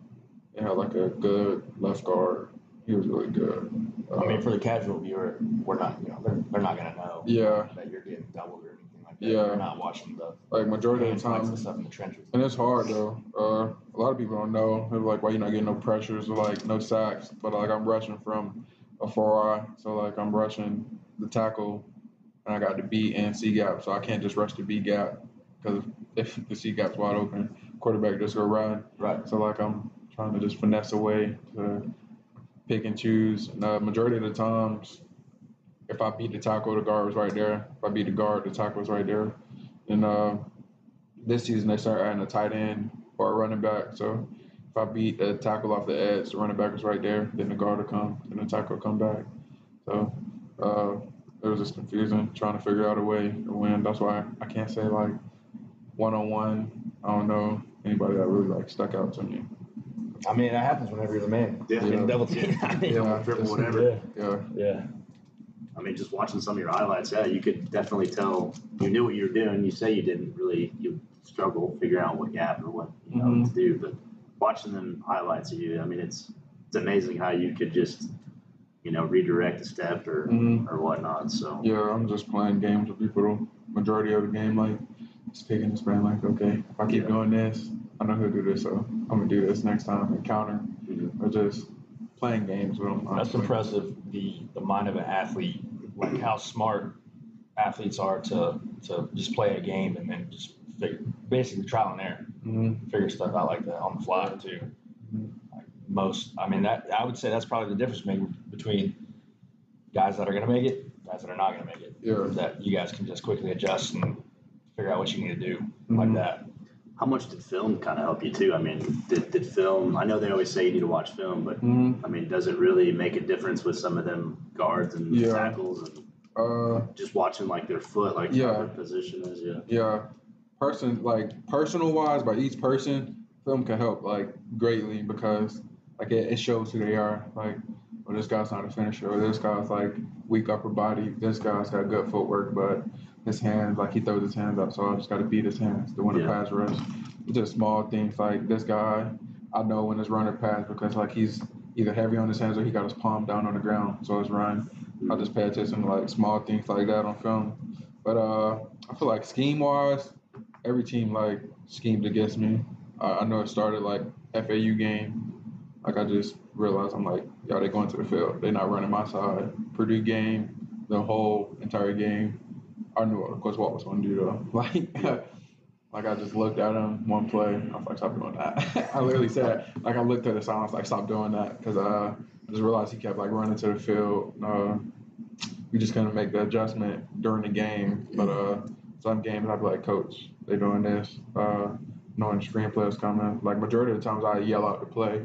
Speaker 2: they had like a good left guard. He was really good.
Speaker 1: I mean,
Speaker 2: Uh,
Speaker 1: for the casual viewer, we're not, you know, they're, they're not gonna know
Speaker 2: yeah,
Speaker 1: that you're getting doubled or anything like that.
Speaker 2: Yeah.
Speaker 1: They're not watching the
Speaker 2: like majority of the time.
Speaker 1: stuff in the trenches.
Speaker 2: And it's hard though. Uh, a lot of people don't know. They're like, why you not getting no pressures or like no sacks? But like I'm rushing from a four eye, so like I'm rushing the tackle and I got the B and C gap, so I can't just rush the B gap because if the C gap's wide open, quarterback just go run.
Speaker 1: Right.
Speaker 2: So like I'm trying to just finesse a way to pick and choose. And the majority of the times, if I beat the tackle, the guard was right there. If I beat the guard, the tackle was right there. And uh, this season they start adding a tight end or a running back. So if I beat the tackle off the edge, the running back was right there. Then the guard will come, then the tackle will come back. So uh, it was just confusing trying to figure out a way to win. That's why I can't say like one on one. I don't know anybody that really like stuck out to me.
Speaker 1: I mean, that happens whenever you're the man.
Speaker 3: Yeah.
Speaker 1: Getting double team. I mean,
Speaker 2: Yeah,
Speaker 3: triple,
Speaker 2: just-
Speaker 3: whatever.
Speaker 1: yeah,
Speaker 2: Yeah.
Speaker 1: yeah.
Speaker 3: I mean, just watching some of your highlights, yeah, you could definitely tell you knew what you were doing. You say you didn't really, you struggle figuring out what gap or what you know
Speaker 2: Mhm.
Speaker 3: to do, but watching them highlights of you, I mean, it's it's amazing how you could just you know redirect a step or
Speaker 2: Mhm.
Speaker 3: or whatnot. So
Speaker 2: Yeah, I'm just playing games with people the majority of the game, like just picking this brain, like, okay, if I keep
Speaker 3: Yeah.
Speaker 2: doing this, I know he'll do this, so I'm gonna do this next time and counter
Speaker 3: Mhm.
Speaker 2: or just playing games with him.
Speaker 1: That's
Speaker 2: honestly.
Speaker 1: impressive. The the mind of an athlete, like how smart athletes are to to just play a game and then just figure, basically trial and error,
Speaker 2: Mhm.
Speaker 1: figure stuff out like that on the fly too.
Speaker 2: Mhm.
Speaker 1: Like most, I mean, that I would say that's probably the difference between guys that are to make it, guys that are not to make it.
Speaker 2: Yeah.
Speaker 1: That you guys can just quickly adjust and figure out what you need to do like
Speaker 2: Mhm.
Speaker 1: that.
Speaker 3: how much did film kind of help you too? I mean, did, did film? I know they always say you need to watch film, but
Speaker 2: Mhm.
Speaker 3: I mean, does it really make a difference with some of them guards and
Speaker 2: Yeah.
Speaker 3: tackles and
Speaker 2: Uh,
Speaker 3: just watching like their foot, like
Speaker 2: Yeah.
Speaker 3: how their position is? Yeah.
Speaker 2: yeah, person like personal wise, by each person, film can help like greatly because like it, it shows who they are. Like, well, this guy's not a finisher, or this guy's like weak upper body. This guy's got good footwork, but his hands like he throws his hands up, so I just got to beat his hands to win
Speaker 3: Yeah.
Speaker 2: a pass rush. It's just small things like this guy. I know when it's runner pass because like he's either heavy on his hands or he got his palm down on the ground, so it's run. I just pay attention to like small things like that on film. But uh, I feel like scheme wise, every team like schemed against me. Uh, I know it started like FAU game. Like I just realized I'm like, y'all they going to the field. They're not running my side. Purdue game, the whole entire game. I knew what Coach Walt was going to do though. Like, like I just looked at him one play. I was like, stop doing that. I literally said, like I looked at the was like, stop doing that because uh, I just realized he kept like running to the field. Uh, we just couldn't make the adjustment during the game. But uh, some games I'd be like, Coach, they doing this. Uh, knowing the screen players coming. Like majority of the times I yell out the play,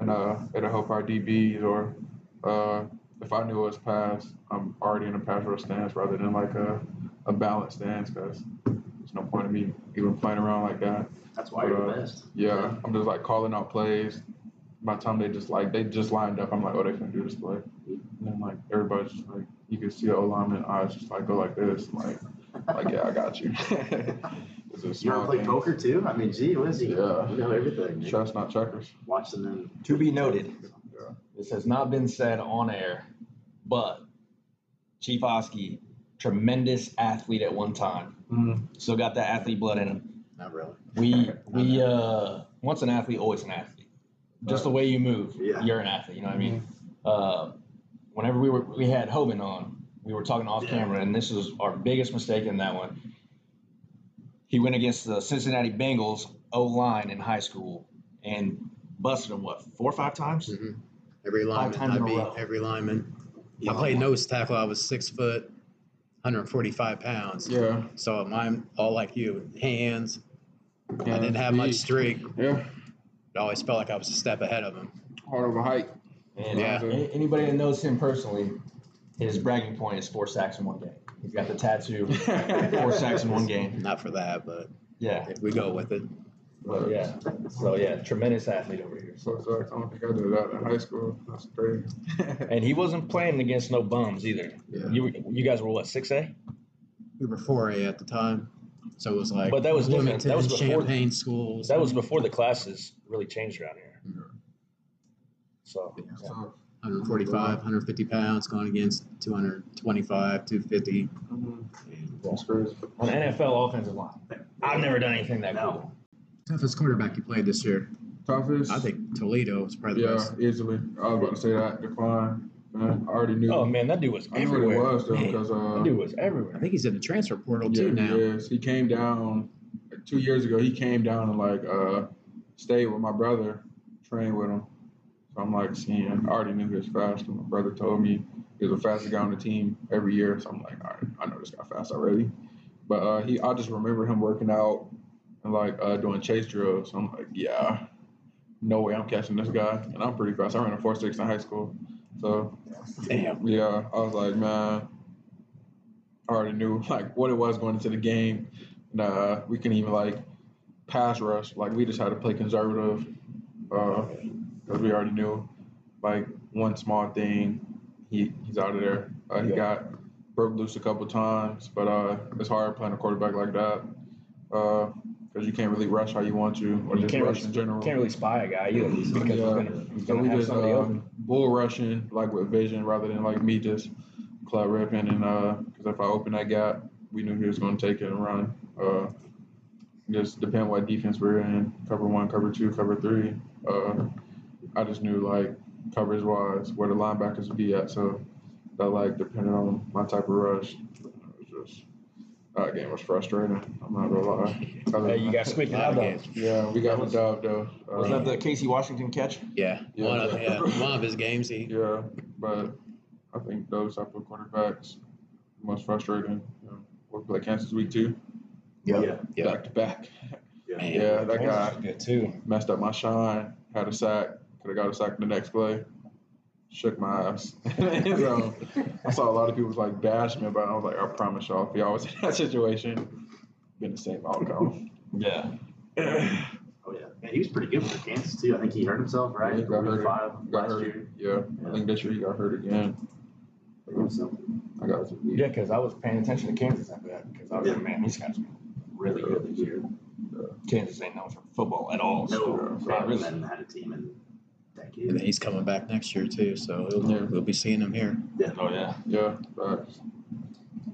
Speaker 2: and uh, it'll help our DBs. Or uh, if I knew it was pass, I'm already in a pass rush stance rather than like a a balanced stance because there's no point in me even playing around like that.
Speaker 3: That's why you're the best.
Speaker 2: Yeah, I'm just like calling out plays. By the time they just like they just lined up, I'm like, oh, they can do this play. And then like everybody's just like, you can see the O lineman eyes just like go like this, like, like yeah, I got you. it's
Speaker 3: You ever
Speaker 2: small
Speaker 3: play
Speaker 2: things.
Speaker 3: poker too? I mean, gee, what is he?
Speaker 2: Yeah.
Speaker 3: You know everything. man.
Speaker 2: Chess, not checkers.
Speaker 3: Watching them.
Speaker 1: To be noted,
Speaker 2: Yeah.
Speaker 1: this has not been said on air, but Chief Oski, tremendous athlete at one time.
Speaker 2: Mhm.
Speaker 1: Still got that athlete blood in him.
Speaker 3: Not really.
Speaker 1: We we uh once an athlete, always an athlete. Just the way you move,
Speaker 3: Yeah.
Speaker 1: you're an athlete. You know what I mean? Uh, whenever we were we had Hoban on, we were talking off
Speaker 3: Yeah.
Speaker 1: camera, and this was our biggest mistake in that one. He went against the Cincinnati Bengals O line in high school and busted him what four or five times.
Speaker 5: Mhm. Every lineman,
Speaker 1: times
Speaker 5: I
Speaker 1: in a
Speaker 5: beat
Speaker 1: row.
Speaker 5: every lineman. I played nose tackle. I was six foot, 145 pounds.
Speaker 2: Yeah.
Speaker 5: So I'm all like you, hands. I didn't have much
Speaker 2: feet.
Speaker 5: streak.
Speaker 2: Yeah.
Speaker 5: It always felt like I was a step ahead of him.
Speaker 2: Hard over height.
Speaker 1: And
Speaker 5: Yeah.
Speaker 1: uh, anybody that knows him personally, his bragging point is four sacks in one game. He's got the tattoo, four sacks in one game.
Speaker 5: Not for that, but
Speaker 1: Yeah,
Speaker 5: we go with it.
Speaker 1: But yeah. So yeah, tremendous athlete over here.
Speaker 2: So sucks. I don't think I did that in high school. That's crazy.
Speaker 1: And he wasn't playing against no bums either.
Speaker 2: Yeah.
Speaker 1: You you guys were what six A?
Speaker 5: We were 4A at the time. So it was like
Speaker 1: But that was different. That was before-
Speaker 5: Champaign schools.
Speaker 1: That was before the classes really changed around here.
Speaker 2: Yeah.
Speaker 1: So
Speaker 5: Yeah.
Speaker 1: yeah.
Speaker 5: 145, 150 pounds going against 225, 250.
Speaker 2: mhm.
Speaker 5: And
Speaker 2: That's crazy.
Speaker 1: on NFL offensive line, I've never done anything that
Speaker 3: No.
Speaker 1: cool.
Speaker 5: Toughest quarterback you played this year.
Speaker 2: Toughest.
Speaker 5: I think Toledo is probably the
Speaker 2: Yeah,
Speaker 5: best.
Speaker 2: Yeah, easily. I was about to say that. Decline. man. I already knew.
Speaker 1: Oh man, that dude was
Speaker 2: I knew
Speaker 1: everywhere.
Speaker 2: what it was though,
Speaker 5: Man,
Speaker 2: because uh,
Speaker 1: That dude was everywhere.
Speaker 5: I think he's in the transfer portal
Speaker 2: yeah,
Speaker 5: too now.
Speaker 2: is. He came down two years ago. He came down and like uh, stayed with my brother, trained with him. So I'm like seeing. I already knew he was fast. And my brother told me he was the fastest guy on the team every year. So I'm like, all right, I know this guy fast already. But uh, he, I just remember him working out and like uh, doing chase drills. So I'm like, yeah, no way I'm catching this guy. And I'm pretty fast. I ran a four six in high school. So
Speaker 5: Damn.
Speaker 2: yeah, I was like, man, I already knew like what it was going into the game. And, uh, we can even like pass rush. Like we just had to play conservative uh, because we already knew like one small thing, he he's out of there. Uh, he
Speaker 1: Yeah.
Speaker 2: got broke loose a couple times, but uh, it's hard playing a quarterback like that because you can't really rush how you want to or
Speaker 1: You
Speaker 2: just
Speaker 1: can't
Speaker 2: rush
Speaker 1: really,
Speaker 2: in general.
Speaker 1: can't really spy a guy either because he's
Speaker 2: Yeah.
Speaker 1: gonna, he's
Speaker 2: So
Speaker 1: gonna
Speaker 2: we
Speaker 1: have
Speaker 2: just
Speaker 1: somebody
Speaker 2: uh,
Speaker 1: open.
Speaker 2: bull rushing like with vision rather than like me just club ripping and uh because if I open that gap, we knew he was going to take it and run. Uh, just depend what defense we're in, cover one, cover two, cover three. Uh, I just knew like coverage wise where the linebackers would be at, so that like depending on my type of rush, it was just that game was frustrating. I'm not gonna lie. Other
Speaker 1: Hey,
Speaker 2: than
Speaker 1: you
Speaker 2: that-
Speaker 1: got squeaky
Speaker 5: Lot
Speaker 1: out
Speaker 5: games.
Speaker 2: Yeah, we got the dub though.
Speaker 6: Was
Speaker 2: Uh,
Speaker 6: that the Casey Washington catch?
Speaker 5: Yeah,
Speaker 2: Yeah.
Speaker 5: one of yeah, one of his games. He
Speaker 2: Yeah, but I think those type of quarterbacks most frustrating. You know, we play Kansas week two,
Speaker 3: Yeah.
Speaker 5: Yeah.
Speaker 2: back to back.
Speaker 3: Yeah.
Speaker 5: Man.
Speaker 2: Yeah, that guy
Speaker 1: Kansas was good too.
Speaker 2: messed up my shine. Had a sack. Could have got a sack in the next play. Shook my ass. so I saw a lot of people was like bash me about. it. I was like, I promise y'all, if y'all was in that situation, been the same outcome.
Speaker 6: Yeah.
Speaker 3: Oh yeah. Man, he was pretty good for Kansas too. I think he hurt himself right.
Speaker 2: Yeah, he got
Speaker 3: Week
Speaker 2: hurt.
Speaker 3: Five
Speaker 2: Got
Speaker 3: last
Speaker 2: hurt.
Speaker 3: year.
Speaker 2: Yeah, I think this year he got hurt again.
Speaker 3: So,
Speaker 2: I got to
Speaker 1: Yeah, because I was paying attention to Kansas after that because I was like, man, these guys are really good this year. Kansas ain't known for football at all.
Speaker 3: no,
Speaker 1: So,
Speaker 3: Rod
Speaker 1: man, really,
Speaker 3: hadn't had a team in
Speaker 5: and then he's coming back next year too, so we'll,
Speaker 2: Yeah.
Speaker 5: we'll be seeing him here. Yeah.
Speaker 6: Oh yeah.
Speaker 2: Yeah, facts.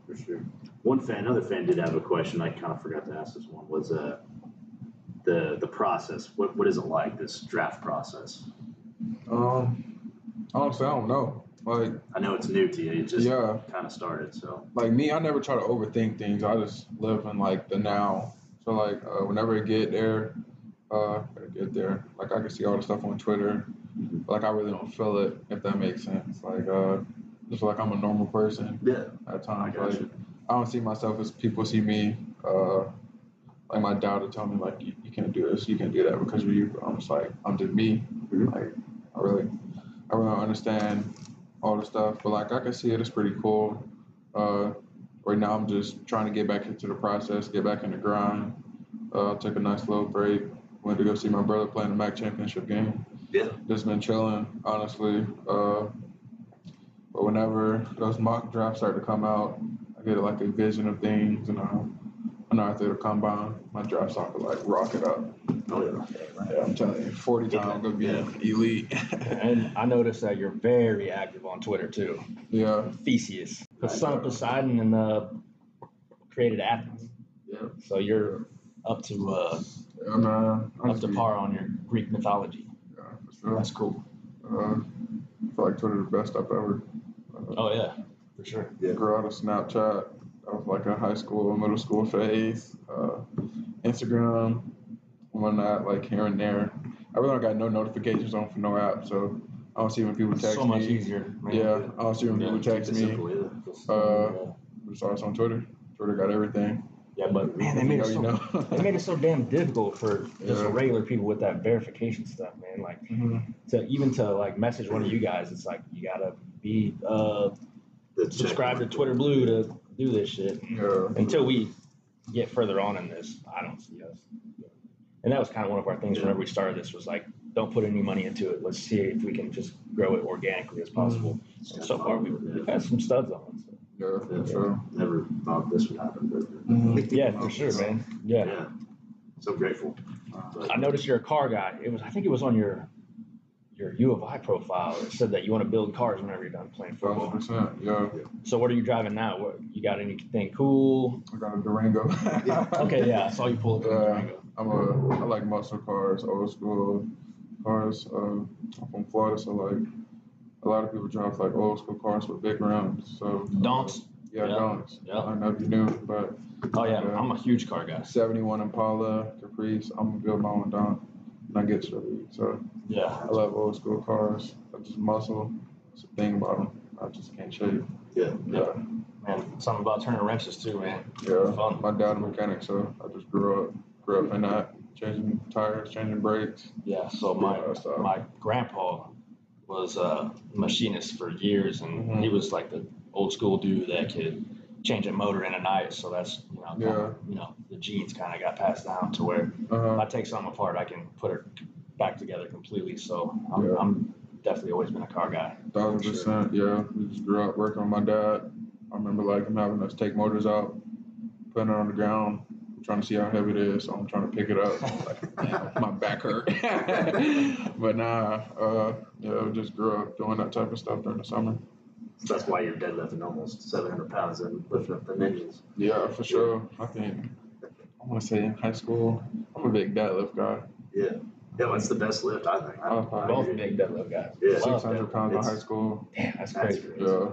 Speaker 3: For sure. One fan, another fan did have a question. I kind of forgot to ask this one. Was uh the the process? What what is it like this draft process?
Speaker 2: Um, honestly, I don't know. Like,
Speaker 3: I know it's new to you. It just
Speaker 2: yeah.
Speaker 3: kind of started. So
Speaker 2: like me, I never try to overthink things. I just live in like the now. So like uh, whenever I get there, uh, I get there. Like I can see all the stuff on Twitter. Like I really don't feel it, if that makes sense. Like uh, just like I'm a normal person
Speaker 3: yeah,
Speaker 2: at
Speaker 3: I
Speaker 2: times.
Speaker 3: got
Speaker 2: Like
Speaker 3: you.
Speaker 2: I don't see myself as people see me. Uh, like my dad would tell me like you, you can't do this, you can't do that because of you. I'm just like I'm just me.
Speaker 3: Mhm.
Speaker 2: Like I really, I really don't understand all the stuff. But like I can see it. It's pretty cool. Uh, right now I'm just trying to get back into the process, get back in the grind. Uh, took a nice little break. Went to go see my brother playing the MAC championship game.
Speaker 3: Yeah.
Speaker 2: Just been chilling, honestly. Uh, but whenever those mock drafts start to come out, I get like a vision of things, and uh, I know after the combine, my draft stock will like rocket up.
Speaker 3: Oh yeah.
Speaker 2: Yeah, I'm telling you, 40 times I'm gonna be
Speaker 3: Yeah.
Speaker 2: elite.
Speaker 1: and I noticed that you're very active on Twitter too.
Speaker 2: yeah,
Speaker 1: Theseus, the son of Poseidon, and uh, created Athens.
Speaker 2: yeah,
Speaker 1: So you're up to uh,
Speaker 2: yeah, man.
Speaker 1: up to par on your Greek mythology.
Speaker 2: Yeah.
Speaker 1: That's cool.
Speaker 2: Uh, I feel like Twitter the best I've ever. Uh,
Speaker 1: Oh yeah, for sure.
Speaker 3: Yeah.
Speaker 2: Grew out of Snapchat. I was like a high school, or middle school phase. Uh, Instagram, when that like here and there. I really don't got no notifications on for no app, so I don't see when people text me.
Speaker 6: so much
Speaker 2: me.
Speaker 6: easier. Man.
Speaker 2: Yeah, I don't see when people
Speaker 3: Keep
Speaker 2: text
Speaker 3: it
Speaker 2: me.
Speaker 3: simple, yeah.
Speaker 2: Uh, just saw us on Twitter. Twitter got everything.
Speaker 1: Yeah, but man, they made it so they made it so damn difficult for just
Speaker 2: Yeah.
Speaker 1: regular people with that verification stuff, man. Like
Speaker 2: Mhm.
Speaker 1: to even to like message one of you guys, it's like you gotta be uh
Speaker 3: The
Speaker 1: subscribe to. Twitter Blue to do this shit.
Speaker 2: Yeah.
Speaker 1: Until we get further on in this, I don't see us. And that was kind of one of our things
Speaker 3: Yeah.
Speaker 1: whenever we started this was like, don't put any money into it. Let's see if we can just grow it organically as possible.
Speaker 3: Have
Speaker 1: so far, we've, we've had some studs on. So.
Speaker 2: Yeah, for
Speaker 3: Yeah.
Speaker 2: sure.
Speaker 3: Never thought this would happen, but
Speaker 2: Mhm.
Speaker 1: Yeah, for sure, man. Yeah.
Speaker 3: yeah. So grateful. But-
Speaker 1: I noticed you're a car guy. It was, I think it was on your your U of I profile. It said that you want to build cars whenever you're done playing
Speaker 2: Thousand
Speaker 1: football.
Speaker 2: percent. Yeah,
Speaker 1: So what are you driving now? What you got anything cool?
Speaker 2: I got a Durango.
Speaker 1: Okay, yeah, I saw you pull up in the
Speaker 2: Yeah.
Speaker 1: Durango.
Speaker 2: I'm a I like muscle cars, old school cars. Uh, I'm from Florida, so like a lot of people drive like old school cars with big rims. So
Speaker 1: Donks.
Speaker 2: yeah,
Speaker 1: Yeah.
Speaker 2: donks.
Speaker 1: Yeah.
Speaker 2: I don't know if you knew, but
Speaker 1: Oh yeah,
Speaker 2: Yeah.
Speaker 1: I'm a huge car guy.
Speaker 2: 71 Impala, Caprice. I'm gonna build my own donk when I get to the. So
Speaker 1: Yeah.
Speaker 2: I love old school cars. I just muscle. It's a thing about them. I just can't shake.
Speaker 3: Yeah.
Speaker 2: Yeah,
Speaker 1: Man, something about turning wrenches too, man.
Speaker 2: yeah.
Speaker 1: Fun.
Speaker 2: My dad a mechanic, so I just grew up grew up in that, changing tires, changing brakes.
Speaker 1: Yeah. So my my grandpa was a machinist for years, and
Speaker 2: Mhm.
Speaker 1: he was like the old school dude that could change a motor in a night. So that's you know, kinda, you know, the genes kind of got passed down to where
Speaker 2: Uh-huh.
Speaker 1: I take something apart, I can put it back together completely. So I'm,
Speaker 2: Yeah.
Speaker 1: I'm definitely always been a car guy.
Speaker 2: Thousand percent, yeah. We just grew up working with my dad. I remember like him having us take motors out, putting it on the ground, trying to see how heavy it is. So I'm trying to pick it up. Like, my back hurt. but nah, uh, yeah, we just grew up doing that type of stuff during the summer.
Speaker 3: That's why you're deadlifting almost seven hundred pounds and lifting up the ninjas.
Speaker 2: Yeah, for sure. I think I want to say in high school, I'm a big deadlift guy.
Speaker 3: Yeah. Yeah, that's the best lift, I think. I- I
Speaker 1: Both
Speaker 3: agree.
Speaker 1: big deadlift guys.
Speaker 3: Yeah.
Speaker 2: Six hundred
Speaker 1: deadlift.
Speaker 2: pounds in high school.
Speaker 1: Damn, that's
Speaker 3: That's
Speaker 1: crazy.
Speaker 3: crazy.
Speaker 2: Yeah,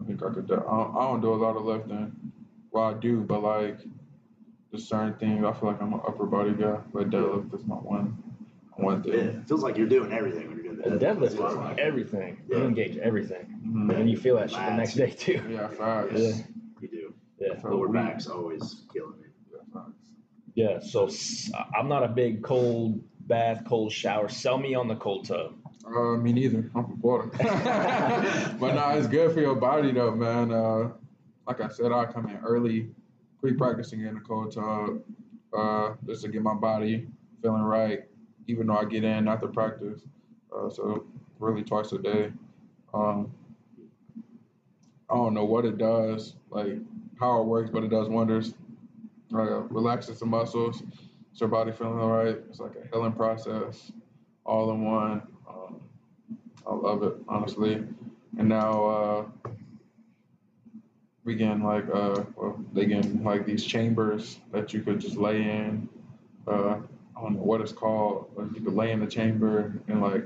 Speaker 2: I think I could. do- I don't, I don't do a lot of lifting. Well, I do, but like just certain things. I feel like I'm an upper body guy, but deadlift is my one one
Speaker 3: Yeah,
Speaker 2: thing.
Speaker 3: it feels like you're doing everything when you're doing
Speaker 1: And
Speaker 3: the
Speaker 1: deadlift
Speaker 3: That's what
Speaker 1: is
Speaker 3: I like.
Speaker 1: everything. You engage everything.
Speaker 2: Mhm.
Speaker 1: And then you feel that shit the next day too.
Speaker 2: Yeah, facts.
Speaker 1: Yeah.
Speaker 3: You do.
Speaker 1: Yeah.
Speaker 2: So
Speaker 3: Lower back's always killing me.
Speaker 2: Yeah, facts.
Speaker 1: Yeah. So I'm not a big cold bath, cold shower. Sell me on the cold tub.
Speaker 2: Uh, me neither. I'm from Florida. but nah, it's good for your body though, man. Uh, like I said, I come in early, pre-practicing in the cold tub, uh, just to get my body feeling right. Even though I get in after practice, uh, so really twice a day. Um, I don't know what it does, like how it works, but it does wonders. Uh, relaxes the muscles, gets your body feeling all right. It's like a healing process, all in one. Um, I love it, honestly. And now uh, we getting like, uh, well, they getting like these chambers that you could just lay in. Uh, I don't know what it's called, but you could lay in the chamber and like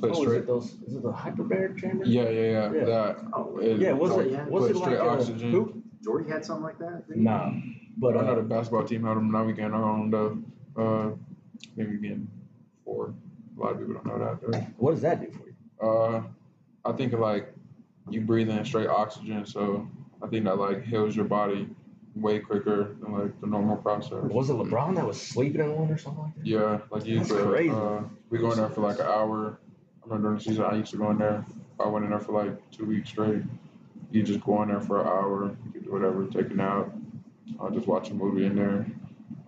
Speaker 2: put
Speaker 1: Oh, is
Speaker 2: straight.
Speaker 1: it those? Is it the hyperbaric chamber?
Speaker 2: Yeah, yeah, yeah.
Speaker 1: Yeah.
Speaker 2: That.
Speaker 3: Oh,
Speaker 2: It-
Speaker 1: Yeah. Was
Speaker 3: Jordy
Speaker 1: it?
Speaker 3: had-
Speaker 1: Was
Speaker 2: put
Speaker 1: it like
Speaker 2: straight
Speaker 1: a
Speaker 2: oxygen.
Speaker 1: hoop?
Speaker 3: Jordy had something like that? didn't?
Speaker 1: Nah. But
Speaker 2: I know the
Speaker 1: uh,
Speaker 2: basketball team had them. Now we getting our own though. Uh, maybe getting four. A lot of people don't know that. Though.
Speaker 1: what does that do for you?
Speaker 2: Uh, I think like you breathe in straight oxygen, so I think that like heals your body way quicker than like the normal process.
Speaker 1: Was it LeBron that was sleeping in one or something like that?
Speaker 2: Yeah, like you
Speaker 1: That's crazy.
Speaker 2: Uh, we go in there for like an hour. I remember during the season I used to go in there. I went in there for like two weeks straight. You just go in there for an hour. You could do whatever, take a nap. I'll just watch a movie in there.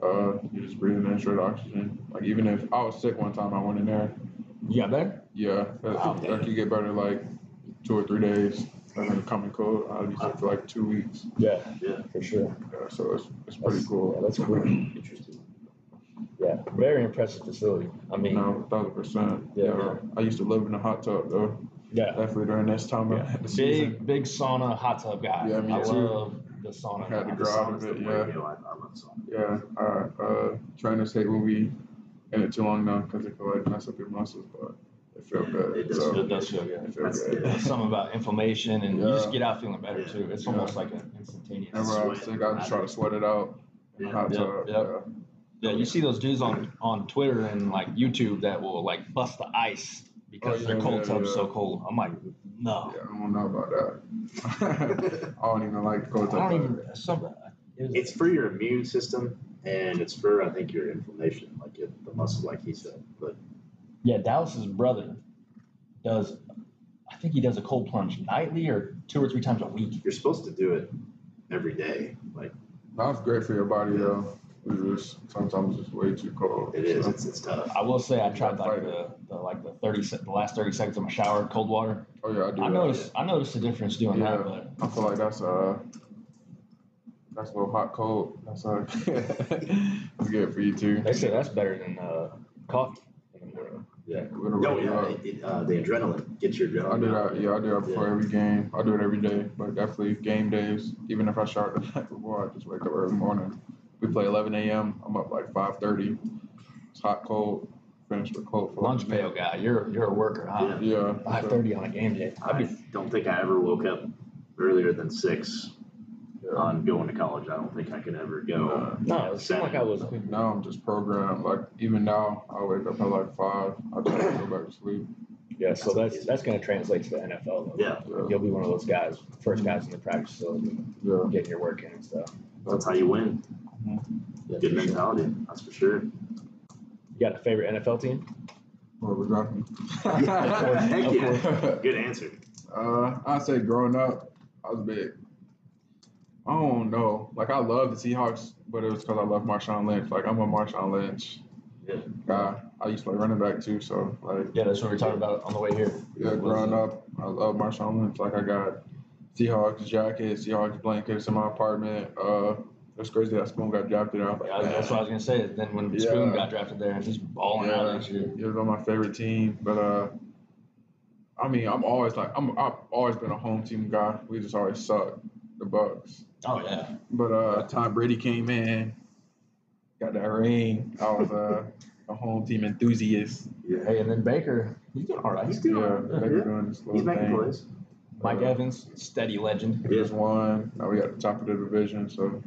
Speaker 2: Uh, you just breathing in straight oxygen. Like even if I was sick one time, I went in there.
Speaker 1: Yeah, better?
Speaker 2: Yeah,
Speaker 1: Wow.
Speaker 2: like you get better like two or three days. And then coming cold, I'll be sick for like two weeks.
Speaker 1: Yeah.
Speaker 3: Yeah.
Speaker 1: For sure.
Speaker 2: Yeah, so it's it's pretty
Speaker 1: That's-
Speaker 2: cool.
Speaker 1: Yeah, that's cool.
Speaker 3: Interesting.
Speaker 1: Yeah. Very impressive facility. I mean,
Speaker 2: No, thousand percent.
Speaker 1: Yeah.
Speaker 2: Yeah, I used to live in a hot tub though.
Speaker 1: yeah.
Speaker 2: Definitely during this time of the season.
Speaker 1: Big, big sauna, hot tub guy.
Speaker 2: Yeah, me
Speaker 1: I
Speaker 2: too.
Speaker 1: love the sauna.
Speaker 2: Had to
Speaker 3: The
Speaker 2: grow out of it, yeah.
Speaker 3: I, I love sauna.
Speaker 2: Yeah, uh, uh, trainers hate when we in it too long now because it can like mess up your muscles, but it feel good.
Speaker 3: it does
Speaker 2: so,
Speaker 3: feel
Speaker 1: It does feel good.
Speaker 2: It feel
Speaker 3: That's
Speaker 2: good.
Speaker 3: good.
Speaker 1: There's something about inflammation and you just get out feeling better too. It's
Speaker 2: Yeah.
Speaker 1: almost like an instantaneous.
Speaker 2: Whenever I was sick, I just try to sweat it out
Speaker 3: Yeah.
Speaker 2: hot
Speaker 1: Yep,
Speaker 2: tub.
Speaker 1: yep. Yeah, you see those dudes on on Twitter and like YouTube that will like bust the ice because
Speaker 2: Oh,
Speaker 1: their cold
Speaker 2: yeah,
Speaker 1: tub's
Speaker 2: yeah.
Speaker 1: so cold. I'm like, no.
Speaker 2: yeah, I don't know about that. I don't even like cold
Speaker 1: I don't even. Some, uh, it was-
Speaker 3: It's for your immune system and it's for, I think, your inflammation, like it, the muscle, like he said. But
Speaker 1: yeah, Dallas's brother does. I think he does a cold plunge nightly or two or three times a week.
Speaker 3: you're supposed to do it every day. Like
Speaker 2: That's great for your body though. It's just sometimes it's way too cold.
Speaker 3: it is.
Speaker 2: so.
Speaker 3: It's, it's tough.
Speaker 1: I will say I tried like the, the like the thirty se- the last thirty seconds of my shower, cold water.
Speaker 2: Oh yeah, I do.
Speaker 1: I
Speaker 2: that.
Speaker 1: noticed I noticed a difference doing
Speaker 2: Yeah.
Speaker 1: that, but
Speaker 2: I feel like that's uh that's a little hot cold. That's uh it's good for you too.
Speaker 1: they say that's better than uh, coffee in the morning.
Speaker 3: Yeah.
Speaker 2: It'll
Speaker 3: No,
Speaker 2: wake you
Speaker 3: yeah,
Speaker 2: up.
Speaker 3: it, it, uh, the adrenaline gets your adrenaline.
Speaker 2: I do
Speaker 3: up.
Speaker 2: that. Yeah, I do that before
Speaker 3: Yeah.
Speaker 2: every game. I do it every day, but definitely game days. Even if I shower the night before, I just wake up early morning. We play 11 a.m. I'm up like 5:30. It's hot, cold. finished with cold. for
Speaker 4: Lunch pail guy, you're, you're a worker, huh?
Speaker 2: Yeah.
Speaker 4: Five thirty on a game day. I'd
Speaker 3: I
Speaker 4: be,
Speaker 3: don't think I ever woke up earlier than six
Speaker 2: Yeah.
Speaker 3: On going to college. I don't think I could ever go.
Speaker 2: Uh,
Speaker 4: no, it seemed like I was,
Speaker 2: I think now I'm just programmed. Like even now, I wake up at like five. I try to go back to sleep.
Speaker 4: yeah, so that's, that's gonna translate to the NFL though.
Speaker 3: Yeah,
Speaker 2: Yeah,
Speaker 4: You'll be one of those guys, first guys in the practice facility,
Speaker 2: yeah.
Speaker 4: getting your work in and stuff.
Speaker 3: that's how you win.
Speaker 4: Yeah,
Speaker 3: Good
Speaker 4: for sure.
Speaker 3: mentality, that's for sure.
Speaker 4: You got a favorite NFL team?
Speaker 2: What was that?
Speaker 3: Heck
Speaker 4: Of
Speaker 3: yeah. Good answer.
Speaker 2: Uh, I'd say growing up, I was big. I don't know. Like I love the Seahawks, but it was because I love Marshawn Lynch. Like I'm a Marshawn Lynch
Speaker 3: Yeah.
Speaker 2: guy. I used to play running back too, so like
Speaker 4: Yeah, that's what we are talking about on the way here.
Speaker 2: yeah, growing up, I love Marshawn Lynch. Like I got Seahawks jackets, Seahawks blankets in my apartment. Uh, it's crazy that Spoon got drafted. Was like,
Speaker 4: Yeah, that's what I was gonna say. Then when
Speaker 2: Yeah.
Speaker 4: Spoon got drafted there he's balling out
Speaker 2: Yeah.
Speaker 4: next year.
Speaker 2: He was on my favorite team, but uh, I mean, I'm always like, I'm I've always been a home team guy. We just always suck, the Bucks.
Speaker 4: Oh yeah.
Speaker 2: But uh, Tom Brady came in, got that ring. I was uh, a home team enthusiast.
Speaker 3: Yeah.
Speaker 4: Hey, and then Baker, he's doing all right.
Speaker 3: He's doing
Speaker 2: yeah,
Speaker 3: all right.
Speaker 2: they were
Speaker 3: Yeah.
Speaker 2: doing this
Speaker 3: He's
Speaker 2: little
Speaker 3: making
Speaker 2: thing.
Speaker 3: plays.
Speaker 4: Mike
Speaker 2: Uh,
Speaker 4: Evans, steady legend.
Speaker 2: We just won. Now we got the top of the division. So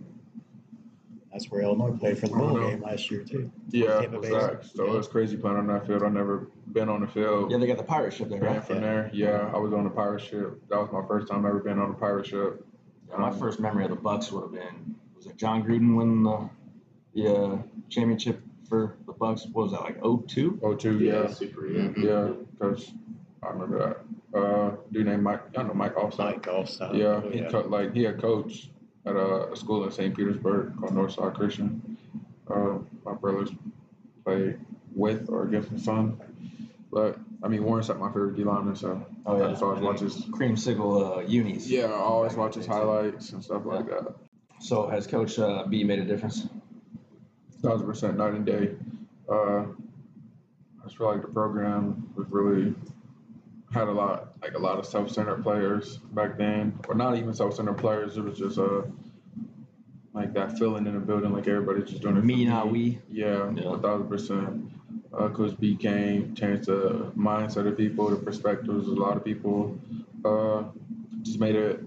Speaker 5: That's where Illinois played for the bowl game last year too.
Speaker 2: yeah, exactly. So it was crazy playing on that field. I've never been on the field.
Speaker 4: Yeah, they got the pirate ship there,
Speaker 2: Ran
Speaker 4: right?
Speaker 2: from there. Yeah, I was on the pirate ship. That was my first time ever being on a pirate ship.
Speaker 4: Yeah, my first memory of the Bucks would have been was it Jon Gruden winning the the uh, championship for the Bucks? What was that like 02?
Speaker 2: Oh, two, yeah.
Speaker 3: Super, yeah.
Speaker 2: Yeah, because I remember that. Uh, dude named Mike, I know Mike Offside.
Speaker 5: Mike Alstott.
Speaker 2: Yeah,
Speaker 5: Oh,
Speaker 2: he co- like he had coach at a, a school in St. Petersburg called Northside Christian. Uh, my brothers played with or against my son, but I mean Warren's like my favorite D lineman, so
Speaker 4: Oh
Speaker 2: I just always watch his.
Speaker 4: creamsicle uh, unis.
Speaker 2: Yeah, I always watch his highlights and stuff like that.
Speaker 4: So has Coach uh, B made a difference?
Speaker 2: Thousand percent night and day. Uh, I just feel like the program was really had a lot like a lot of self-centered players back then, or not even self-centered players. It was just uh like that feeling in the building, like everybody's just doing it.
Speaker 4: Me, not we.
Speaker 2: Yeah,
Speaker 4: Yeah.
Speaker 2: a thousand percent. Uh, Coach B came, changed the mindset of people, the perspectives of a lot of people. Uh, just made it.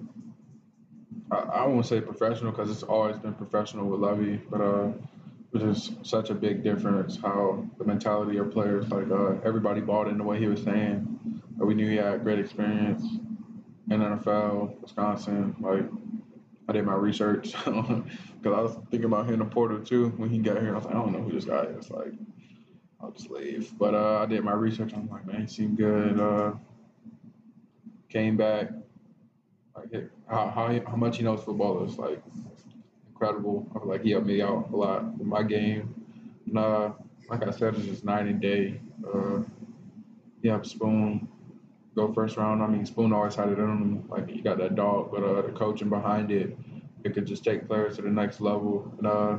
Speaker 2: I, I won't say professional because it's always been professional with Lovie, but uh, was just such a big difference how the mentality of players, like uh, everybody bought in the way he was saying. We knew he had great experience in NFL, Wisconsin. Like I did my research because I was thinking about hitting the portal too when he got here. I was like, I don't know who this guy is. Like, I'll just leave. But uh, I did my research. I'm like, man, seemed good. Uh, came back. Like, how, how how much he knows football is like incredible. I feel like he helped me out a lot with my game. And uh, like I said, it's just night and day. Uh, yeah, Spoon go first round. I mean, Spoon always had it in him. Like he got that dog, but uh, the coaching behind it, it could just take players to the next level and uh,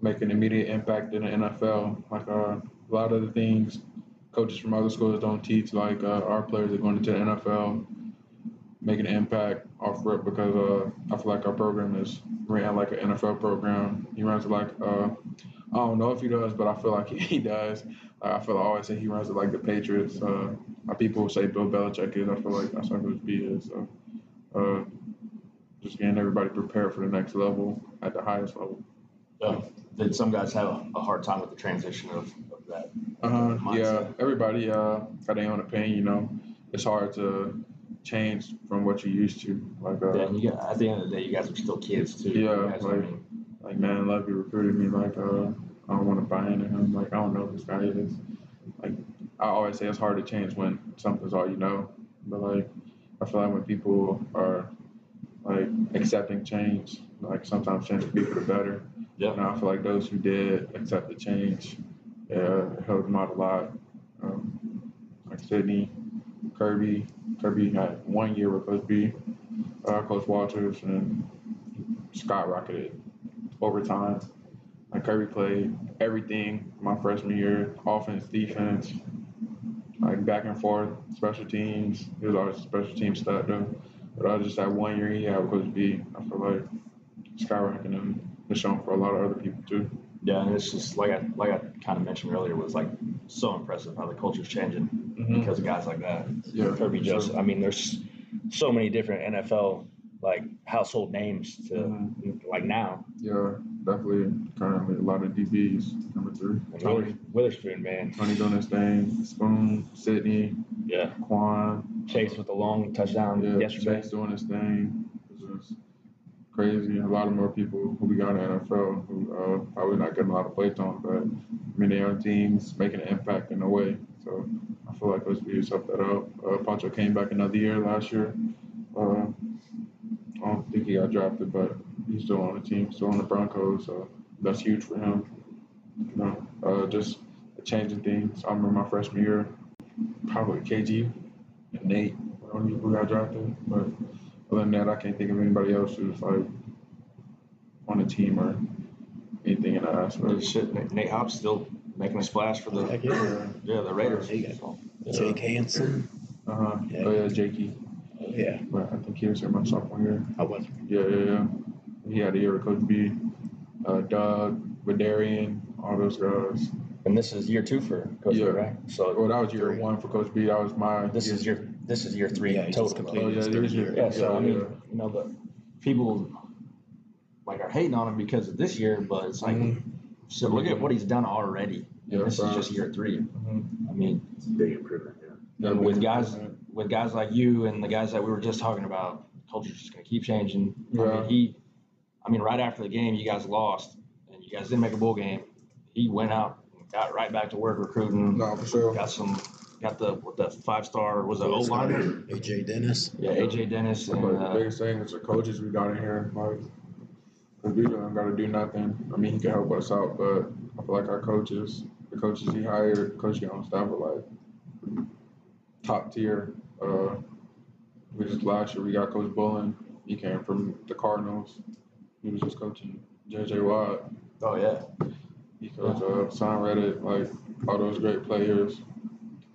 Speaker 2: make an immediate impact in the NFL. Like uh, a lot of the things coaches from other schools don't teach. Like uh, our players are going into the NFL, making an impact off rip because uh, I feel like our program is ran like an NFL program. He runs like uh, I don't know if he does, but I feel like he does. I feel I always say he runs it like the Patriots. Uh, people say Bill Belichick is. I feel like that's how Coach B is. So, uh, just getting everybody prepared for the next level at the highest level.
Speaker 4: Yeah. Did some guys have a, hard time with the transition of, of that?
Speaker 2: Uh-huh. yeah, everybody uh, got their own opinion. You know, it's hard to change from what you're used to. Like, uh,
Speaker 4: Yeah, you got, at the end of the day, you guys are still kids too.
Speaker 2: Yeah,
Speaker 4: You guys, I
Speaker 2: like-
Speaker 4: mean,
Speaker 2: like man, Lovie recruited me. Like, uh, I don't want to buy into him. Like, I don't know who this guy is. Like, I always say it's hard to change when something's all you know. But like, I feel like when people are like accepting change, like sometimes change will be for the better.
Speaker 4: Yeah.
Speaker 2: And I feel like those who did accept the change, yeah, it helped them out a lot. Um, like Sydney, Kirby, Kirby had one year with Coach B, uh, Coach Walters, and skyrocketed over time. Like Kirby played everything my freshman year, offense, defense, like back and forth, special teams. He was always a special team stud though. But I just had one year he had with Coach B, I feel like skyrocketed and It's shown for a lot of other people too.
Speaker 1: Yeah, and it's just like I like I kind of mentioned earlier, was like so impressive how the culture's changing
Speaker 2: Mhm.
Speaker 1: because of guys like that.
Speaker 2: Yeah,
Speaker 1: Kirby Joseph. I mean, there's so many different NFL like household names to
Speaker 2: Mhm.
Speaker 1: like now.
Speaker 2: Yeah, definitely. Currently, a lot of DBs. Number three, Tony.
Speaker 1: Witherspoon, man.
Speaker 2: Tony doing his thing. Spoon, Sydney,
Speaker 1: Yeah.
Speaker 2: Quan.
Speaker 1: Chase with the long touchdown
Speaker 2: Yeah,
Speaker 1: yesterday.
Speaker 2: Chase doing his thing. Crazy. A lot of more people who we got in the NFL who uh, probably not getting a lot of play time, but many other teams making an impact in a way. So I feel like those views helped that out. Uh, came back another year last year. Uh, I don't think he got drafted, but he's still on the team, still on the Broncos. So that's huge for him. You know, uh, just changing things. I remember my freshman year, probably KG and Nate were the only people who got drafted. But other than that, I can't think of anybody else who's like on the team or anything in that
Speaker 1: Holy
Speaker 2: aspect.
Speaker 1: shit, Nate, Nate Hobbs still making a splash for the
Speaker 5: Heck yeah.
Speaker 1: yeah the Raiders.
Speaker 5: He got-
Speaker 1: So,
Speaker 5: Jake Hansen.
Speaker 2: Uh huh.
Speaker 5: Yeah.
Speaker 2: Oh yeah, Jakey.
Speaker 5: Yeah,
Speaker 2: But I think he was here my sophomore year.
Speaker 5: I was.
Speaker 2: Yeah, yeah, yeah. He had a year with Coach B, uh, Doug, Vederian, all those guys.
Speaker 1: And this is year two for Coach B,
Speaker 2: Yeah.
Speaker 1: right? So
Speaker 2: Well, that was year
Speaker 1: Three.
Speaker 2: one for Coach B. That was my.
Speaker 1: this is your this is year three
Speaker 5: Yeah, he
Speaker 1: total.
Speaker 5: just
Speaker 2: Oh,
Speaker 5: completed
Speaker 2: yeah,
Speaker 5: his third
Speaker 2: is your-
Speaker 5: year.
Speaker 1: Yeah, so I mean,
Speaker 2: yeah.
Speaker 1: you know, but people like are hating on him because of this year, but it's like,
Speaker 2: Mhm.
Speaker 1: so look at what he's done already.
Speaker 2: Yeah,
Speaker 1: And this is
Speaker 2: facts.
Speaker 1: just year three.
Speaker 2: Mhm.
Speaker 1: I mean,
Speaker 3: It's a big improvement, yeah.
Speaker 2: Yeah,
Speaker 1: and with guys
Speaker 2: improvement.
Speaker 1: with guys like you and the guys that we were just talking about, culture's just gonna keep changing. I
Speaker 2: Yeah.
Speaker 1: mean, he, I mean, right after the game, you guys lost and you guys didn't make a bowl game. He went out, and got right back to work recruiting.
Speaker 2: No, for sure.
Speaker 1: Got some, got the what the five star was it O line?
Speaker 5: AJ Dennis.
Speaker 1: Yeah, AJ Dennis and
Speaker 2: But the
Speaker 1: uh,
Speaker 2: biggest thing is the coaches we got in here. Like, we don't got to do nothing. I mean, he can help us out, but I feel like our coaches, the coaches he hired, coach get on staff are like top tier. Uh, we just last year we got Coach Bullen. He came from the Cardinals. He was just coaching JJ Watt.
Speaker 1: oh yeah,
Speaker 2: He coached uh, Son Reddit, like all those great players.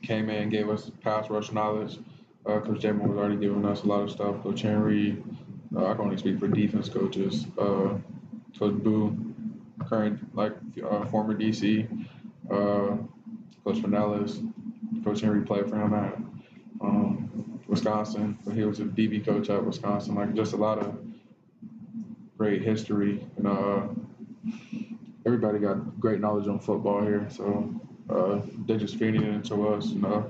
Speaker 2: Came in, gave us pass rush knowledge. Uh, Coach Jamin was already giving us a lot of stuff. Coach Henry, uh, I can only speak for defense coaches. Uh, Coach Boo, current like uh, former DC. Uh, Coach Finellis, Coach Henry played for him at um, Wisconsin, but he was a DB coach at Wisconsin. Like just a lot of great history and uh, everybody got great knowledge on football here, so uh, they're just feeding it into us, and uh,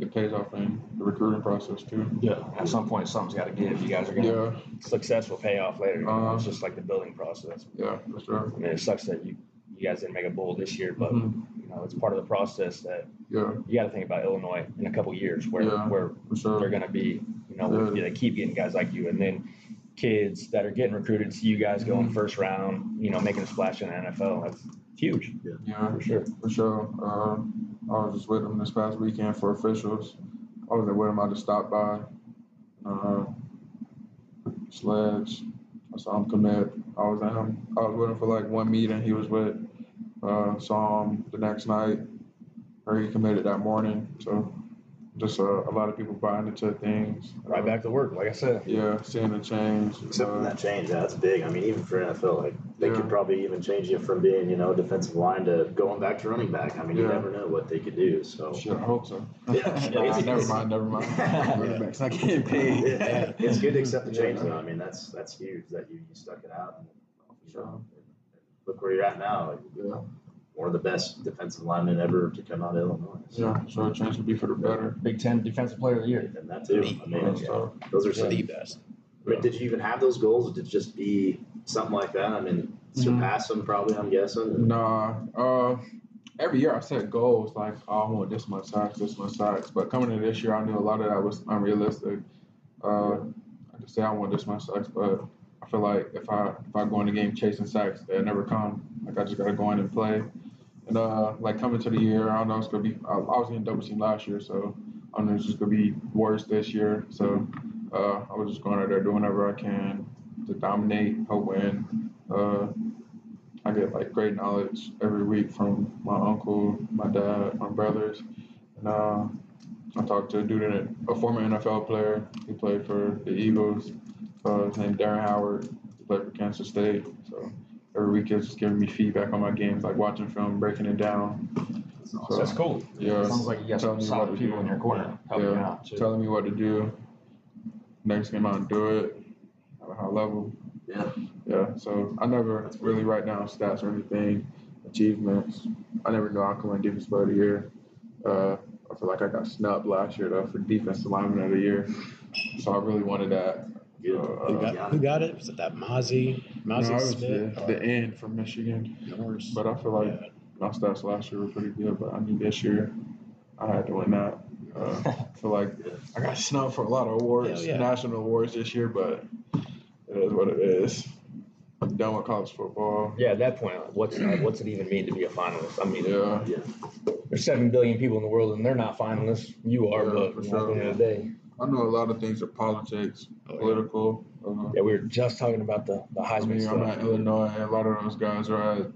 Speaker 2: it pays off in the recruiting process too.
Speaker 1: yeah. At some point, something's got to give. You guys are gonna
Speaker 2: Yeah,
Speaker 1: success will pay off later. You know,
Speaker 2: Uh-huh.
Speaker 1: It's just like the building process.
Speaker 2: yeah, for sure.
Speaker 1: I mean, it sucks that you you guys didn't make a bowl this year, but
Speaker 2: Mhm.
Speaker 1: you know it's part of the process that
Speaker 2: Yeah,
Speaker 1: you got to think about Illinois in a couple years where
Speaker 2: Yeah.
Speaker 1: where
Speaker 2: for
Speaker 1: they're
Speaker 2: sure.
Speaker 1: going to be. You know,
Speaker 2: Yeah.
Speaker 1: they keep getting guys like you, and then kids that are getting recruited see you guys going
Speaker 2: Mhm.
Speaker 1: first round. You know, making a splash in the NFL. That's huge
Speaker 2: Yeah,
Speaker 1: for sure.
Speaker 2: for sure. Uh, I was just with them this past weekend for officials. I wasn't with them. I just stopped by. Uh, Sledge. I saw him commit. I was at him. I was with him for like one meeting. He was with. Uh, saw him the next night. Or he committed that morning. So just uh, a lot of people buying into things.
Speaker 1: Right
Speaker 2: Uh,
Speaker 1: back to work, like I said.
Speaker 2: Yeah, seeing the change.
Speaker 3: Except
Speaker 2: Uh,
Speaker 3: that change, yeah, that's big. I mean, even for NFL, like they
Speaker 2: Yeah.
Speaker 3: could probably even change you from being, you know, defensive line to going back to running back. I mean, you never know what they could do. So
Speaker 2: Shit, I hope so.
Speaker 3: Yeah.
Speaker 2: Nah, never mind, never mind. Running backs not getting paid.
Speaker 3: yeah, it's good to accept the change,
Speaker 2: Yeah.
Speaker 3: though. I mean, that's that's huge that you, you stuck it out. And, you
Speaker 2: Sure.
Speaker 3: know, look where you're at now. Like,
Speaker 2: Yeah.
Speaker 3: One of the best defensive linemen ever to come out of Illinois. So,
Speaker 2: Yeah, so a change to be for the better.
Speaker 1: Big Ten Defensive Player of the Year.
Speaker 3: And that too. I mean,
Speaker 2: So,
Speaker 3: those are some.
Speaker 5: The best.
Speaker 3: I mean, did you even have those goals? Did it just be something like that? I mean, surpass them probably. I'm guessing.
Speaker 2: Nah, uh, every year I set goals like, oh, I want this much sacks, this much sacks. But coming into this year, I knew a lot of that was unrealistic. Uh, I could say I want this much sacks, but I feel like if I if I go in the game chasing sacks, they'll never come. Like I just gotta go in and play. And uh, like coming to the year, I don't know it's gonna be. I, I was getting double team last year, so I know it's just gonna be worse this year. So uh, I was just going out there doing whatever I can to dominate, help win. Uh, I get like great knowledge every week from my uncle, my dad, my brothers, and uh, I talked to a dude, in it, a former NFL player. He played for the Eagles. Uh, his name Darren Howard. He played for Kansas State. So every week it's just giving me feedback on my games, like watching film, breaking it down.
Speaker 3: That's awesome.
Speaker 4: That's cool.
Speaker 2: Yeah.
Speaker 4: Sounds like you got some
Speaker 2: Telling me what
Speaker 4: solid people
Speaker 2: do.
Speaker 4: in your corner helping you
Speaker 2: Yeah.
Speaker 4: out too.
Speaker 2: Telling me what to do. Next game I'll do it at a high level.
Speaker 3: Yeah.
Speaker 2: Yeah. So I never really write down stats or anything, achievements. I never knew I could win defense player of the year. Uh, I feel like I got snubbed last year though for defensive lineman of the year. So I really wanted that.
Speaker 3: Good.
Speaker 2: Uh,
Speaker 5: Who
Speaker 3: You
Speaker 5: got,
Speaker 3: got
Speaker 5: who
Speaker 3: it.
Speaker 5: got it? Was it that Mazi?
Speaker 2: No, I
Speaker 5: Mazi
Speaker 2: was
Speaker 5: Smith?
Speaker 2: the, the end from Michigan.
Speaker 5: Morris?
Speaker 2: But I feel like
Speaker 5: Yeah.
Speaker 2: my stats last year were pretty good, but I mean this year I had to win that. Uh, I feel like I got snubbed for a lot of awards,
Speaker 5: Hell yeah.
Speaker 2: national awards this year, but it is what it is. I'm done with college football.
Speaker 4: Yeah, at that point, like, what's like, what's it even mean to be a finalist? I mean,
Speaker 2: Yeah,
Speaker 3: Yeah.
Speaker 4: there's seven billion people in the world and they're not finalists. You are,
Speaker 2: Yeah,
Speaker 4: but
Speaker 2: for
Speaker 4: you at the
Speaker 2: sure.
Speaker 4: end of the day,
Speaker 2: I know a lot of things are politics,
Speaker 5: Oh, yeah.
Speaker 2: political. Uh,
Speaker 4: yeah, we were just talking about the the
Speaker 2: I
Speaker 4: Heisman
Speaker 2: mean, I'm at Illinois. A lot of those guys are at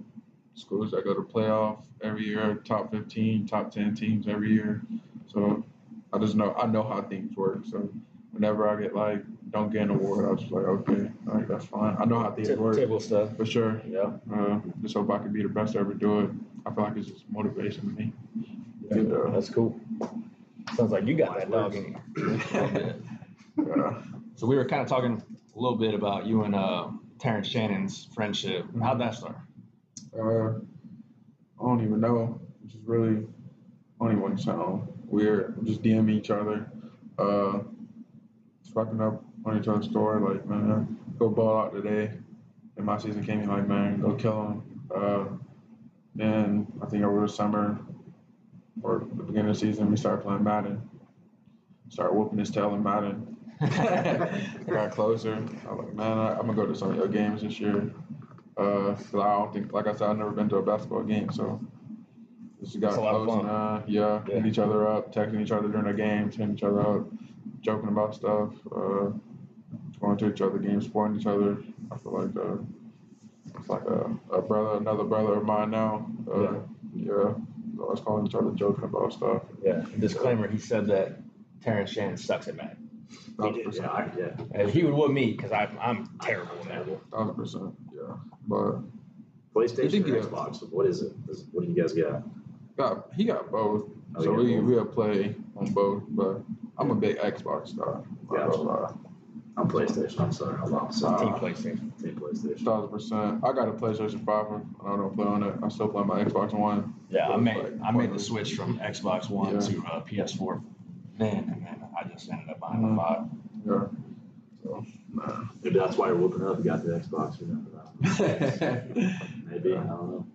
Speaker 2: schools that go to playoff every year, top 15, top 10 teams every year. So I just know I know how things work. So whenever I get like don't get an award, I was just like, okay, all right, that's fine. I know how things
Speaker 4: Ta-
Speaker 2: work
Speaker 4: Table stuff.
Speaker 2: for sure.
Speaker 4: Yeah.
Speaker 2: Uh, just hope I can be the best to ever do it. I feel like it's just motivation to me. And, uh,
Speaker 4: That's cool. Sounds like you got that dog in you.
Speaker 2: yeah.
Speaker 1: So we were kind of talking a little bit about you and uh, Terrence Shannon's friendship. How'd that start?
Speaker 2: Uh, I don't even know. It's just really, I don't even want to sound weird. Just DM each other. Uh, just rocking up on each other's story. Like, man, go ball out today. And my season came in like, man, go kill him. Uh, then I think over the summer or the beginning of the season, we started playing Madden. Started whooping his tail in Madden. got closer. I was like, man, I, I'm gonna go to some of your games this year. Uh, 'cause I don't think, like I said, I've never been to a basketball game, so just got
Speaker 4: It's a lot of
Speaker 2: close.
Speaker 4: fun.
Speaker 2: And, uh, yeah,
Speaker 4: Yeah.
Speaker 2: hitting each other up, texting each other during the games, hitting each other up, joking about stuff, uh, going to each other games, supporting each other. I feel like uh, it's like a, a brother, another brother of mine now. Uh,
Speaker 4: Yeah.
Speaker 2: yeah. Always calling each other, joking about stuff.
Speaker 4: Yeah. Disclaimer: He said that Terrence Shannon sucks at Madden.
Speaker 3: He did, yeah, I, yeah.
Speaker 4: And he would whoop me because I'm I'm terrible at Madden.
Speaker 2: Thousand percent, yeah. But
Speaker 3: PlayStation
Speaker 2: think
Speaker 3: or
Speaker 2: he-
Speaker 3: Xbox? What is it? Is- What do you guys got?
Speaker 2: got he got both.
Speaker 3: Oh,
Speaker 2: so
Speaker 3: you
Speaker 2: we
Speaker 3: both?
Speaker 2: we'll play on both, but I'm a big Xbox guy.
Speaker 3: Yeah.
Speaker 2: Uh,
Speaker 3: I'm PlayStation. I'm sorry. I'm off.
Speaker 4: Team. PlayStation.
Speaker 3: Team PlayStation.
Speaker 2: Thousand percent. I got a PlayStation Five. and I don't play on it. I still play my Xbox One.
Speaker 1: Yeah, I made I made the switch from Xbox One
Speaker 2: Yeah.
Speaker 1: to uh, PS4 then, and then I just ended up buying the
Speaker 2: Mhm.
Speaker 1: five.
Speaker 2: Yeah. So nah.
Speaker 3: Maybe that's why you're whooping up. You got the Xbox. Remember that? Maybe. I don't know.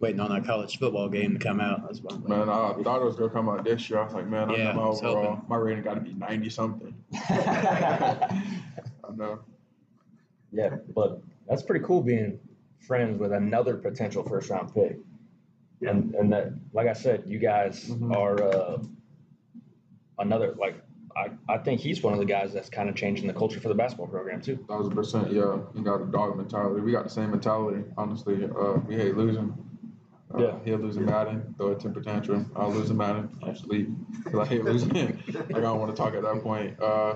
Speaker 5: Waiting on that college football game to come out. That's why.
Speaker 2: man, I thought it was gonna come out this year. I was like, man, I
Speaker 5: Yeah,
Speaker 2: know my
Speaker 5: I was
Speaker 2: overall,
Speaker 5: hoping.
Speaker 2: my rating got to be ninety something. I know.
Speaker 4: Yeah, but that's pretty cool being friends with another potential first round pick. And and that, like I said, you guys
Speaker 2: Mhm.
Speaker 4: are uh, another like I, I think he's one of the guys that's kind of changing the culture for the basketball program too.
Speaker 2: Thousand percent, yeah. He got a dog mentality. We got the same mentality, honestly. Uh, we hate losing. Uh,
Speaker 4: Yeah.
Speaker 2: He'll lose in Madden, throw a temper tantrum. I'll lose a Madden, sleep. Because I hate losing. like, I don't want to talk at that point. Uh,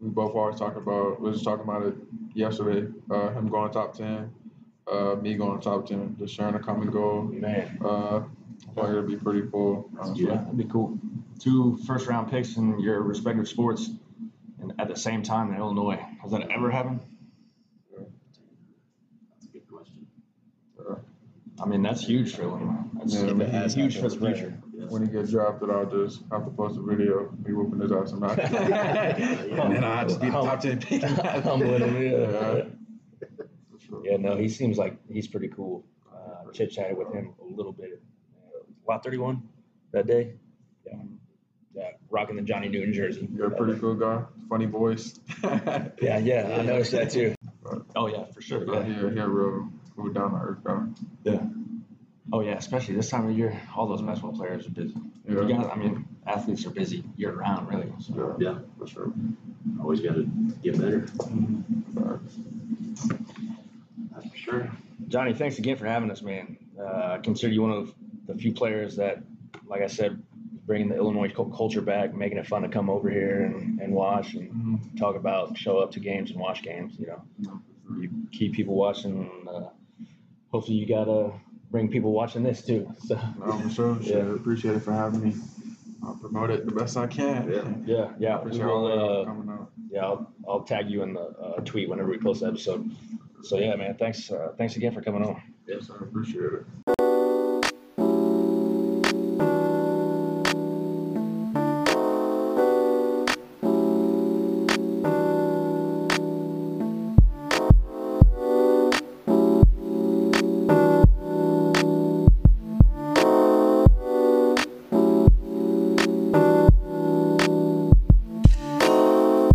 Speaker 2: we both always talk about, we were just talking about it yesterday. Uh, him going top 10, uh, me going top 10, just sharing a common goal.
Speaker 4: Man,
Speaker 2: Uh, I feel like it'd be pretty cool. honestly.
Speaker 1: Yeah, that'd be cool. Two first round picks in your respective sports, and at the same time in Illinois. Has that ever happened?
Speaker 3: That's a good question.
Speaker 1: I mean, that's huge for Illinois. That's
Speaker 2: Yeah,
Speaker 5: If it has
Speaker 1: huge for
Speaker 5: happened,
Speaker 1: the future.
Speaker 3: Yeah.
Speaker 2: When he gets drafted, I'll just have to post a video, me whooping his ass in Madden.
Speaker 5: And then I'll just be the top 10 pick.
Speaker 4: I'm with him. Yeah.
Speaker 2: Yeah. For sure.
Speaker 4: Yeah, no, he seems like he's pretty cool. Uh, Chit chatted with him a little bit. Uh, lot 31 that day. Yeah, yeah, rocking the Johnny Newton jersey.
Speaker 2: You're a pretty cool guy. Funny voice.
Speaker 4: Yeah, yeah, I noticed that too.
Speaker 1: Oh yeah, for sure.
Speaker 2: Yeah,
Speaker 1: Yeah.
Speaker 2: he, he real cool down to earth guy.
Speaker 1: Oh yeah, especially this time of year, all those basketball players are busy. You
Speaker 2: Yeah.
Speaker 1: got, I mean, athletes are busy year round, really. So.
Speaker 2: Yeah.
Speaker 3: Yeah.
Speaker 2: For sure.
Speaker 3: Always got to get better.
Speaker 2: Facts.
Speaker 3: Sure.
Speaker 4: Johnny, thanks again for having us, man. Uh, I consider you one of the few players that, like I said, bringing the Illinois culture back, making it fun to come over here and, and watch and
Speaker 2: mm-hmm.
Speaker 4: talk about, show up to games and watch games. You know, mm-hmm. you keep people watching. Uh,
Speaker 1: hopefully, you got to bring people watching this too. So,
Speaker 2: no, sure.
Speaker 1: yeah.
Speaker 2: Sure. Appreciate it for having me. I'll promote it the best I can.
Speaker 3: Yeah,
Speaker 1: yeah, yeah.
Speaker 2: Appreciate
Speaker 1: will, uh,
Speaker 2: coming out.
Speaker 1: Yeah, I'll, I'll tag you in the uh, tweet whenever we post the episode. So yeah, man, thanks, uh, thanks again for coming on.
Speaker 2: Yes, I appreciate it.